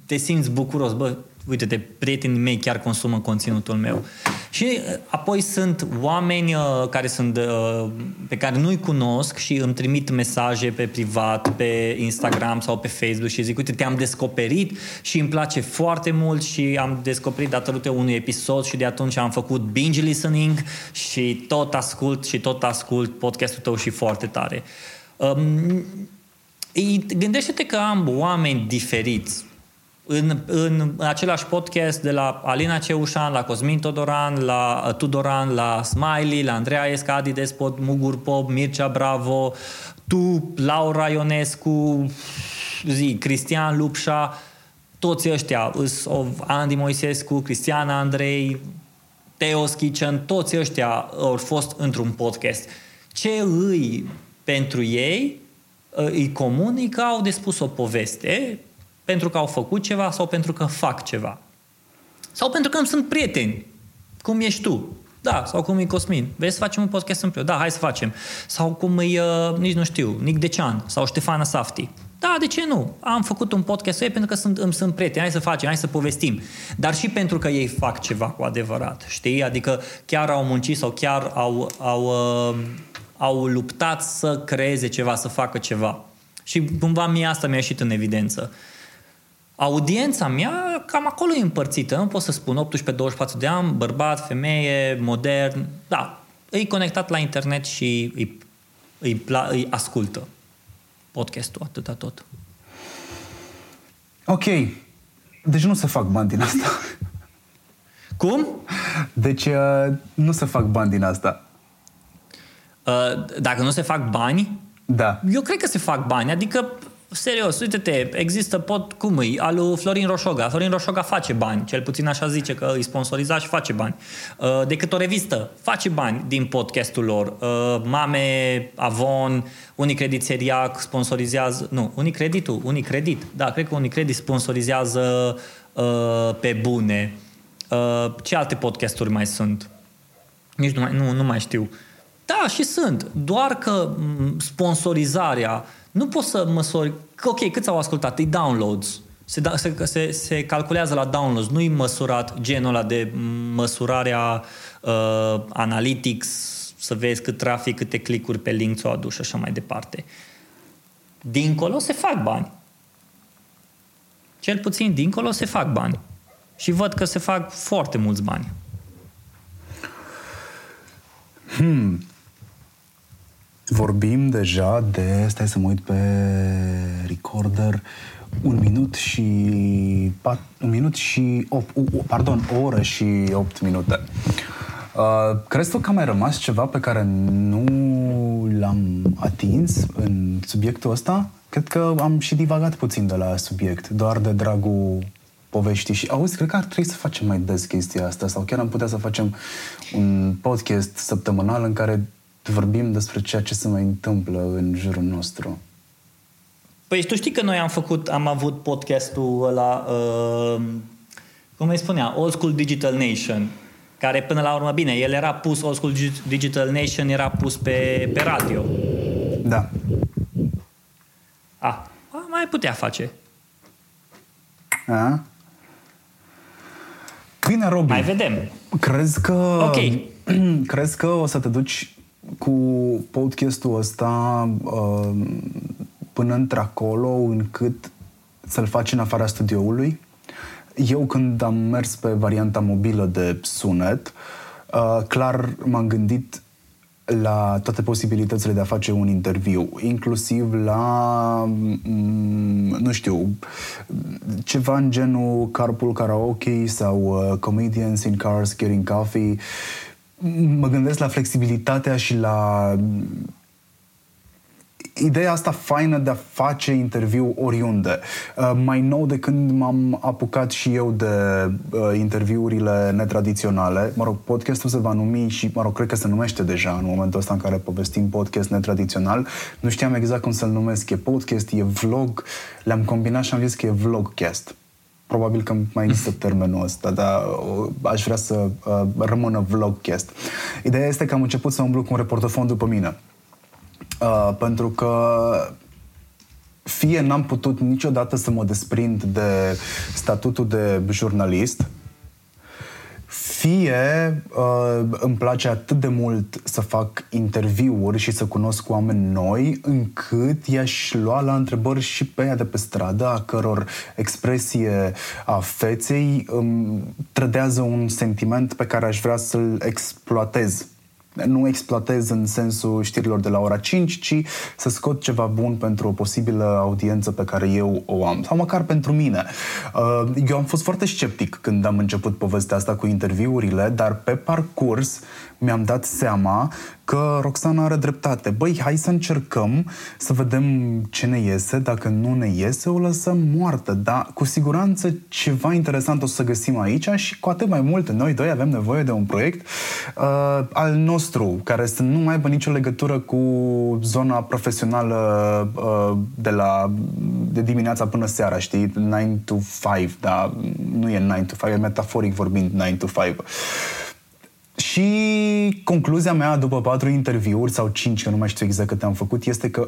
Speaker 1: te simți bucuros, bă, uite-te, prietenii mei chiar consumă conținutul meu. Și uh, apoi sunt oameni uh, care sunt, uh, pe care nu-i cunosc și îmi trimit mesaje pe privat, pe Instagram sau pe Facebook și zic, uite, te-am descoperit și îmi place foarte mult și am descoperit datorită unui episod și de atunci am făcut binge listening și tot ascult și tot ascult podcastul tău și foarte tare. Um, gândește-te că am oameni diferiți în, în același podcast de la Alina Ceușan, la Cosmin Todoran, la uh, Tudoran, la Smiley, la Andreea Escadi Despot, Mugur Pop, Mircea Bravo, tu, Laura Ionescu, zi, Cristian Lupșa, toți ăștia, Andy Moisescu, Cristiana Andrei, Teo Schicen, toți ăștia au fost într-un podcast. Ce îi pentru ei uh, îi comunică, au de spus o poveste pentru că au făcut ceva sau pentru că fac ceva. Sau pentru că îmi sunt prieteni, cum ești tu. Da, sau cum e Cosmin. Vrei să facem un podcast împreună? Da, hai să facem. Sau cum e, uh, nici nu știu, Nic Decean sau Ștefana Safti. Da, de ce nu? Am făcut un podcast ei pentru că sunt, îmi sunt prieteni, hai să facem, hai să povestim. Dar și pentru că ei fac ceva cu adevărat, știi? Adică chiar au muncit sau chiar au, au, uh, au luptat să creeze ceva, să facă ceva. Și cumva mie asta mi-a ieșit în evidență. Uh, Audiența mea cam acolo e împărțită, nu pot să spun 18-24 de ani, bărbat, femeie, modern, da, e conectat la internet și îi, îi, îi ascultă podcastul, atâta tot.
Speaker 2: Ok, deci nu se fac bani din asta.
Speaker 1: Cum?
Speaker 2: Deci uh, nu se fac bani din asta.
Speaker 1: Uh, dacă nu se fac bani?
Speaker 2: Da.
Speaker 1: Eu cred că se fac bani, adică serios, uite-te, există pot, cum e, al lui Florin Roșoga. Florin Roșoga face bani, cel puțin așa zice că îi sponsoriza și face bani. Uh, decât o revistă, face bani din podcastul lor. Uh, Mame, Avon, Unicredit Seriac sponsorizează, nu, Unicreditul, Unicredit, da, cred că Unicredit sponsorizează uh, pe bune. Ce alte podcasturi mai sunt? Nici nu mai, nu, nu mai știu. Da, și sunt. Doar că sponsorizarea nu poți să măsori, ok, câți au ascultat, e downloads. Se, da, se, se, se calculează la downloads, nu-i măsurat genul ăla de măsurarea uh, analytics, să vezi cât trafic, câte clicuri pe link ți-o aduci și așa mai departe. Dincolo se fac bani. Cel puțin dincolo se fac bani. Și văd că se fac foarte mulți bani.
Speaker 2: Hmm. Vorbim deja de, stai să mă uit pe recorder, un minut și pat, un minut și opt, pardon, o oră și opt minute. Uh, crezi tu că a mai rămas ceva pe care nu l-am atins în subiectul ăsta? Cred că am și divagat puțin de la subiect, doar de dragul poveștii și auzi, cred că ar trebui să facem mai des chestia asta sau chiar am putea să facem un podcast săptămânal în care vorbim despre ceea ce se mai întâmplă în jurul nostru.
Speaker 1: Păi tu știi că noi am făcut, am avut podcastul ăla, uh, cum îi spunea, Old School Digital Nation, care până la urmă, bine, el era pus, Old School Digital Nation era pus pe, pe radio.
Speaker 2: Da.
Speaker 1: A, mai putea face.
Speaker 2: A? Bine, Robi.
Speaker 1: Mai vedem.
Speaker 2: Crezi că...
Speaker 1: Ok.
Speaker 2: Crezi că o să te duci cu podcastul ăsta uh, până într-acolo încât să-l faci în afara studioului. Eu când am mers pe varianta mobilă de sunet, uh, clar m-am gândit la toate posibilitățile de a face un interviu, inclusiv la, mm, nu știu, ceva în genul carpool karaoke sau uh, comedians in cars getting coffee. Mă gândesc la flexibilitatea și la ideea asta faină de a face interviu oriunde. Uh, mai nou de când m-am apucat și eu de uh, interviurile netradiționale, mă rog, podcastul se va numi și, mă rog, cred că se numește deja în momentul ăsta în care povestim podcast netradițional. Nu știam exact cum să-l numesc. E podcast, e vlog. Le-am combinat și am zis că e vlogcast. Probabil că mai există termenul ăsta, dar uh, aș vrea să uh, rămână vlogcast. Ideea este că am început să umblu cu un reportofon după mine Uh, pentru că fie n-am putut niciodată să mă desprind de statutul de jurnalist, fie uh, îmi place atât de mult să fac interviuri și să cunosc oameni noi, încât i-aș lua la întrebări și pe ea de pe stradă, a căror expresie a feței îmi trădează un sentiment pe care aș vrea să-l exploatez nu exploatez în sensul știrilor de la ora 5, ci să scot ceva bun pentru o posibilă audiență pe care eu o am, sau măcar pentru mine. Uh, eu am fost foarte sceptic când am început povestea asta cu interviurile, dar pe parcurs mi-am dat seama că Roxana are dreptate. Băi, hai să încercăm să vedem ce ne iese. Dacă nu ne iese, o lăsăm moartă. Dar cu siguranță ceva interesant o să găsim aici și cu atât mai mult noi doi avem nevoie de un proiect uh, al nostru, care să nu mai aibă nicio legătură cu zona profesională uh, de la de dimineața până seara, știi? 9 to 5, dar nu e 9 to 5, e metaforic vorbind 9 to 5. Și concluzia mea după patru interviuri sau cinci, că nu mai știu exact câte am făcut, este că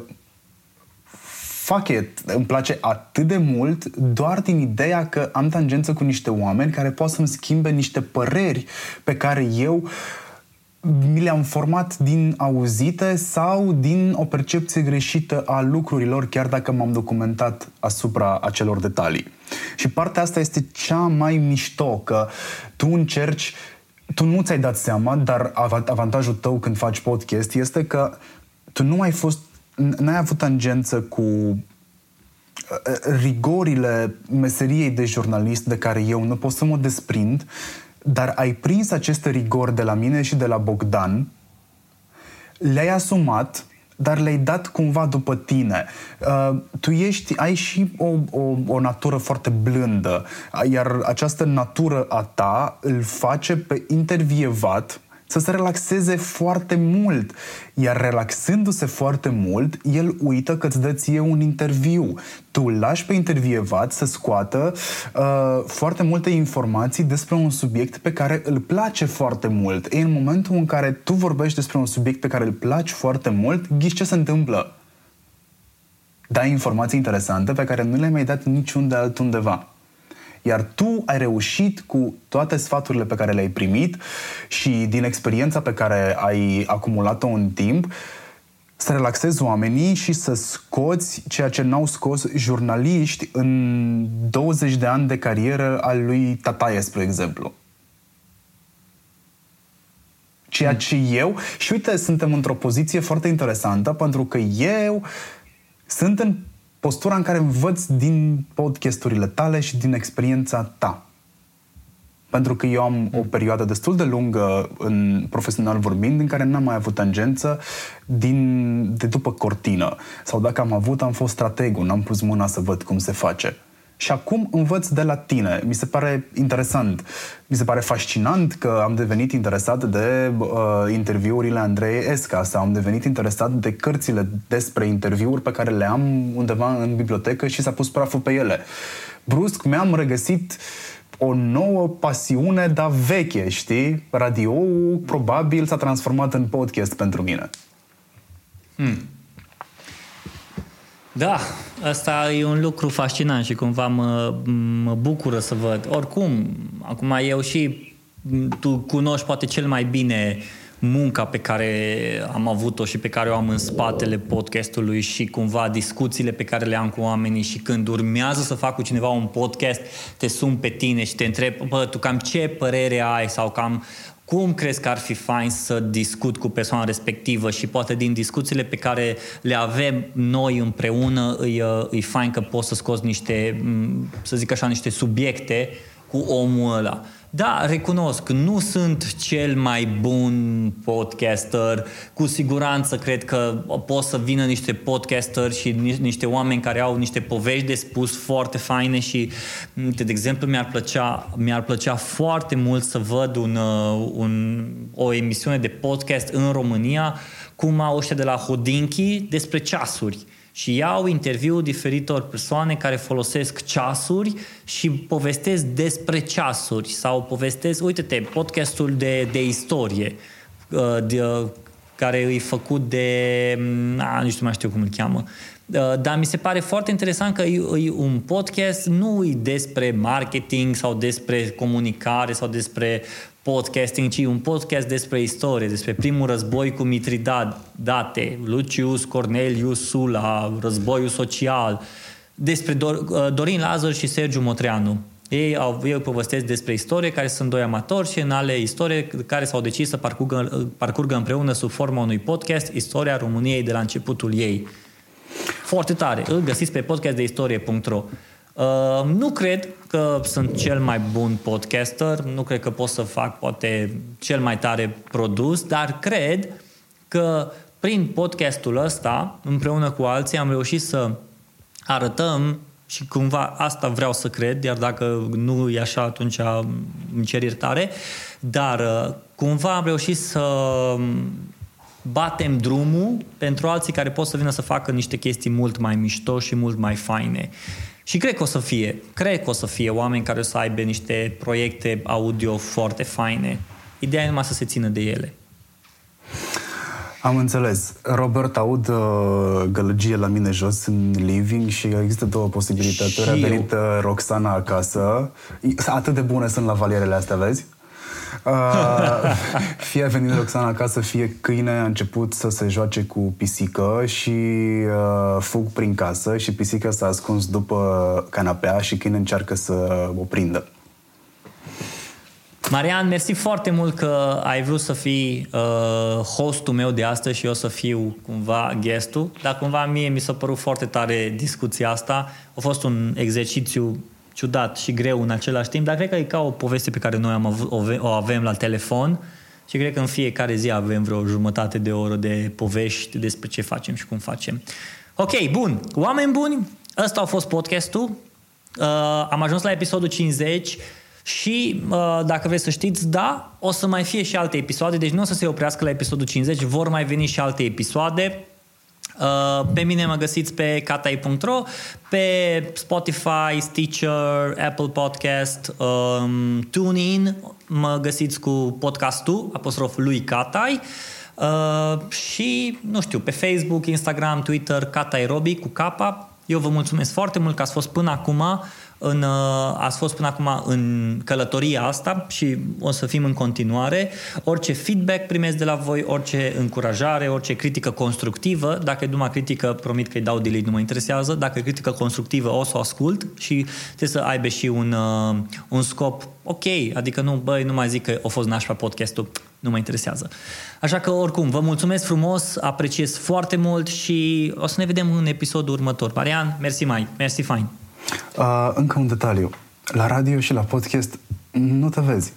Speaker 2: fuck it, îmi place atât de mult doar din ideea că am tangență cu niște oameni care pot să-mi schimbe niște păreri pe care eu mi le-am format din auzite sau din o percepție greșită a lucrurilor, chiar dacă m-am documentat asupra acelor detalii. Și partea asta este cea mai mișto, că tu încerci tu nu ți-ai dat seama, dar avantajul tău când faci podcast este că tu nu ai fost, n-ai avut tangență cu uh, rigorile meseriei de jurnalist de care eu nu pot să mă desprind, dar ai prins aceste rigori de la mine și de la Bogdan, le-ai asumat dar le-ai dat cumva după tine. Uh, tu ești, ai și o, o, o natură foarte blândă, iar această natură a ta îl face pe intervievat să se relaxeze foarte mult. Iar relaxându-se foarte mult, el uită că îți dă ție un interviu. Tu îl lași pe intervievat să scoată uh, foarte multe informații despre un subiect pe care îl place foarte mult. E în momentul în care tu vorbești despre un subiect pe care îl place foarte mult, ghiși ce se întâmplă. Dai informații interesante pe care nu le-ai mai dat niciunde altundeva. Iar tu ai reușit cu toate sfaturile pe care le-ai primit și din experiența pe care ai acumulat-o în timp, să relaxezi oamenii și să scoți ceea ce n-au scos jurnaliști în 20 de ani de carieră al lui Tataie, spre exemplu. Ceea ce eu... Și uite, suntem într-o poziție foarte interesantă pentru că eu sunt în postura în care învăț din podcasturile tale și din experiența ta. Pentru că eu am o perioadă destul de lungă în profesional vorbind în care n-am mai avut tangență din, de după cortină. Sau dacă am avut, am fost strategul, n-am pus mâna să văd cum se face. Și acum învăț de la tine. Mi se pare interesant. Mi se pare fascinant că am devenit interesat de uh, interviurile Andrei Esca sau am devenit interesat de cărțile despre interviuri pe care le am undeva în bibliotecă și s-a pus praful pe ele. Brusc mi-am regăsit o nouă pasiune, dar veche, știi? Radio probabil s-a transformat în podcast pentru mine. Hmm.
Speaker 1: Da, asta e un lucru fascinant și cumva mă, mă bucură să văd. Oricum, acum eu și tu cunoști poate cel mai bine munca pe care am avut-o și pe care o am în spatele podcastului și cumva discuțiile pe care le am cu oamenii și când urmează să fac cu cineva un podcast, te sun pe tine și te întreb, bă, tu cam ce părere ai sau cam cum crezi că ar fi fain să discut cu persoana respectivă și poate din discuțiile pe care le avem noi împreună îi, uh, îi fain că poți să scoți niște, să zic așa, niște subiecte cu omul ăla. Da, recunosc, nu sunt cel mai bun podcaster. Cu siguranță cred că pot să vină niște podcaster și niște oameni care au niște povești de spus foarte faine și, de exemplu, mi-ar plăcea, mi-ar plăcea foarte mult să văd un, uh, un, o emisiune de podcast în România cum au ăștia de la Hodinki despre ceasuri și iau interviul diferitor persoane care folosesc ceasuri și povestesc despre ceasuri sau povestesc, uite-te, podcastul de, de istorie uh, de, care e făcut de, mm, a, nu știu mai știu cum îl cheamă, uh, dar mi se pare foarte interesant că e, e un podcast nu e despre marketing sau despre comunicare sau despre podcasting, ci un podcast despre istorie, despre primul război cu Mitridate, Lucius Cornelius Sula, războiul social, despre uh, Dorin Lazar și Sergiu Motreanu. Ei, au, ei povestesc despre istorie, care sunt doi amatori și în ale istorie care s-au decis să parcurgă, parcurgă împreună sub forma unui podcast istoria României de la începutul ei. Foarte tare. Îl găsiți pe podcastdeistorie.ro Uh, nu cred că sunt cel mai bun podcaster, nu cred că pot să fac poate cel mai tare produs, dar cred că prin podcastul ăsta, împreună cu alții, am reușit să arătăm și cumva asta vreau să cred, iar dacă nu e așa, atunci îmi cer iertare, dar uh, cumva am reușit să batem drumul pentru alții care pot să vină să facă niște chestii mult mai mișto și mult mai faine. Și cred că o să fie, cred că o să fie oameni care o să aibă niște proiecte audio foarte faine. Ideea e numai să se țină de ele.
Speaker 2: Am înțeles. Robert, aud uh, gălăgie la mine jos în living și există două posibilități. Și a venit uh, Roxana acasă. Atât de bune sunt la valierele astea, vezi? Uh, fie a venit Roxana acasă, fie câine a început să se joace cu pisică și uh, fug prin casă și pisica s-a ascuns după canapea și câine încearcă să o prindă.
Speaker 1: Marian, mersi foarte mult că ai vrut să fii uh, hostul meu de astăzi și eu să fiu cumva guestul, dar cumva mie mi s-a părut foarte tare discuția asta. A fost un exercițiu ciudat și greu în același timp, dar cred că e ca o poveste pe care noi am avut, o avem la telefon și cred că în fiecare zi avem vreo jumătate de oră de povești despre ce facem și cum facem. Ok, bun. Oameni buni, ăsta a fost podcastul. Uh, am ajuns la episodul 50 și uh, dacă vreți să știți, da, o să mai fie și alte episoade, deci nu o să se oprească la episodul 50, vor mai veni și alte episoade. Uh, pe mine mă găsiți pe katai.ro, pe Spotify, Stitcher, Apple Podcast, um, TuneIn, mă găsiți cu podcastul, apostroful lui Katai. Uh, și, nu știu, pe Facebook, Instagram, Twitter, Katai Robi cu capa. Eu vă mulțumesc foarte mult că ați fost până acum în, uh, ați fost până acum în călătoria asta și o să fim în continuare. Orice feedback primesc de la voi, orice încurajare, orice critică constructivă, dacă e numai critică, promit că îi dau delete, nu mă interesează, dacă e critică constructivă o să o ascult și trebuie să aibă și un, uh, un scop ok, adică nu, băi, nu mai zic că a fost nașpa podcastul, nu mă interesează. Așa că, oricum, vă mulțumesc frumos, apreciez foarte mult și o să ne vedem în episodul următor. Marian, mersi mai, mersi fain.
Speaker 2: Uh, încă un detaliu. La radio și la podcast nu te vezi.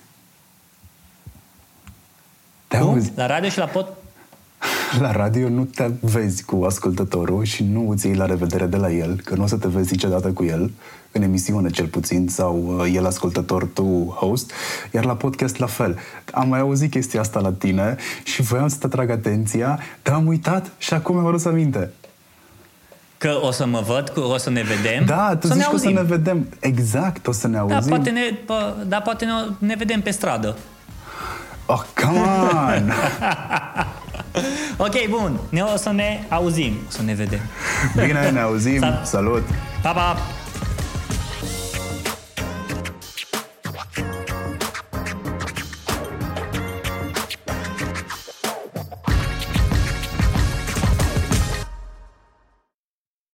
Speaker 1: Te Cum? auzi. La radio și la pod...
Speaker 2: La radio nu te vezi cu ascultătorul și nu îți iei la revedere de la el, că nu o să te vezi niciodată cu el, în emisiune cel puțin, sau uh, el ascultător, tu host, iar la podcast la fel. Am mai auzit chestia asta la tine și voiam să te atrag atenția, dar am uitat și acum mi-am adus aminte.
Speaker 1: Că o să mă văd, că o să ne vedem.
Speaker 2: Da, tu
Speaker 1: să
Speaker 2: zici ne că o să ne vedem. Exact, o să ne da, auzim.
Speaker 1: Da, poate ne, da, poate ne, ne vedem pe stradă.
Speaker 2: Oh, come on!
Speaker 1: ok, bun. Ne o să ne auzim. O să ne vedem.
Speaker 2: Bine, ne auzim. Salut!
Speaker 1: Pa, pa!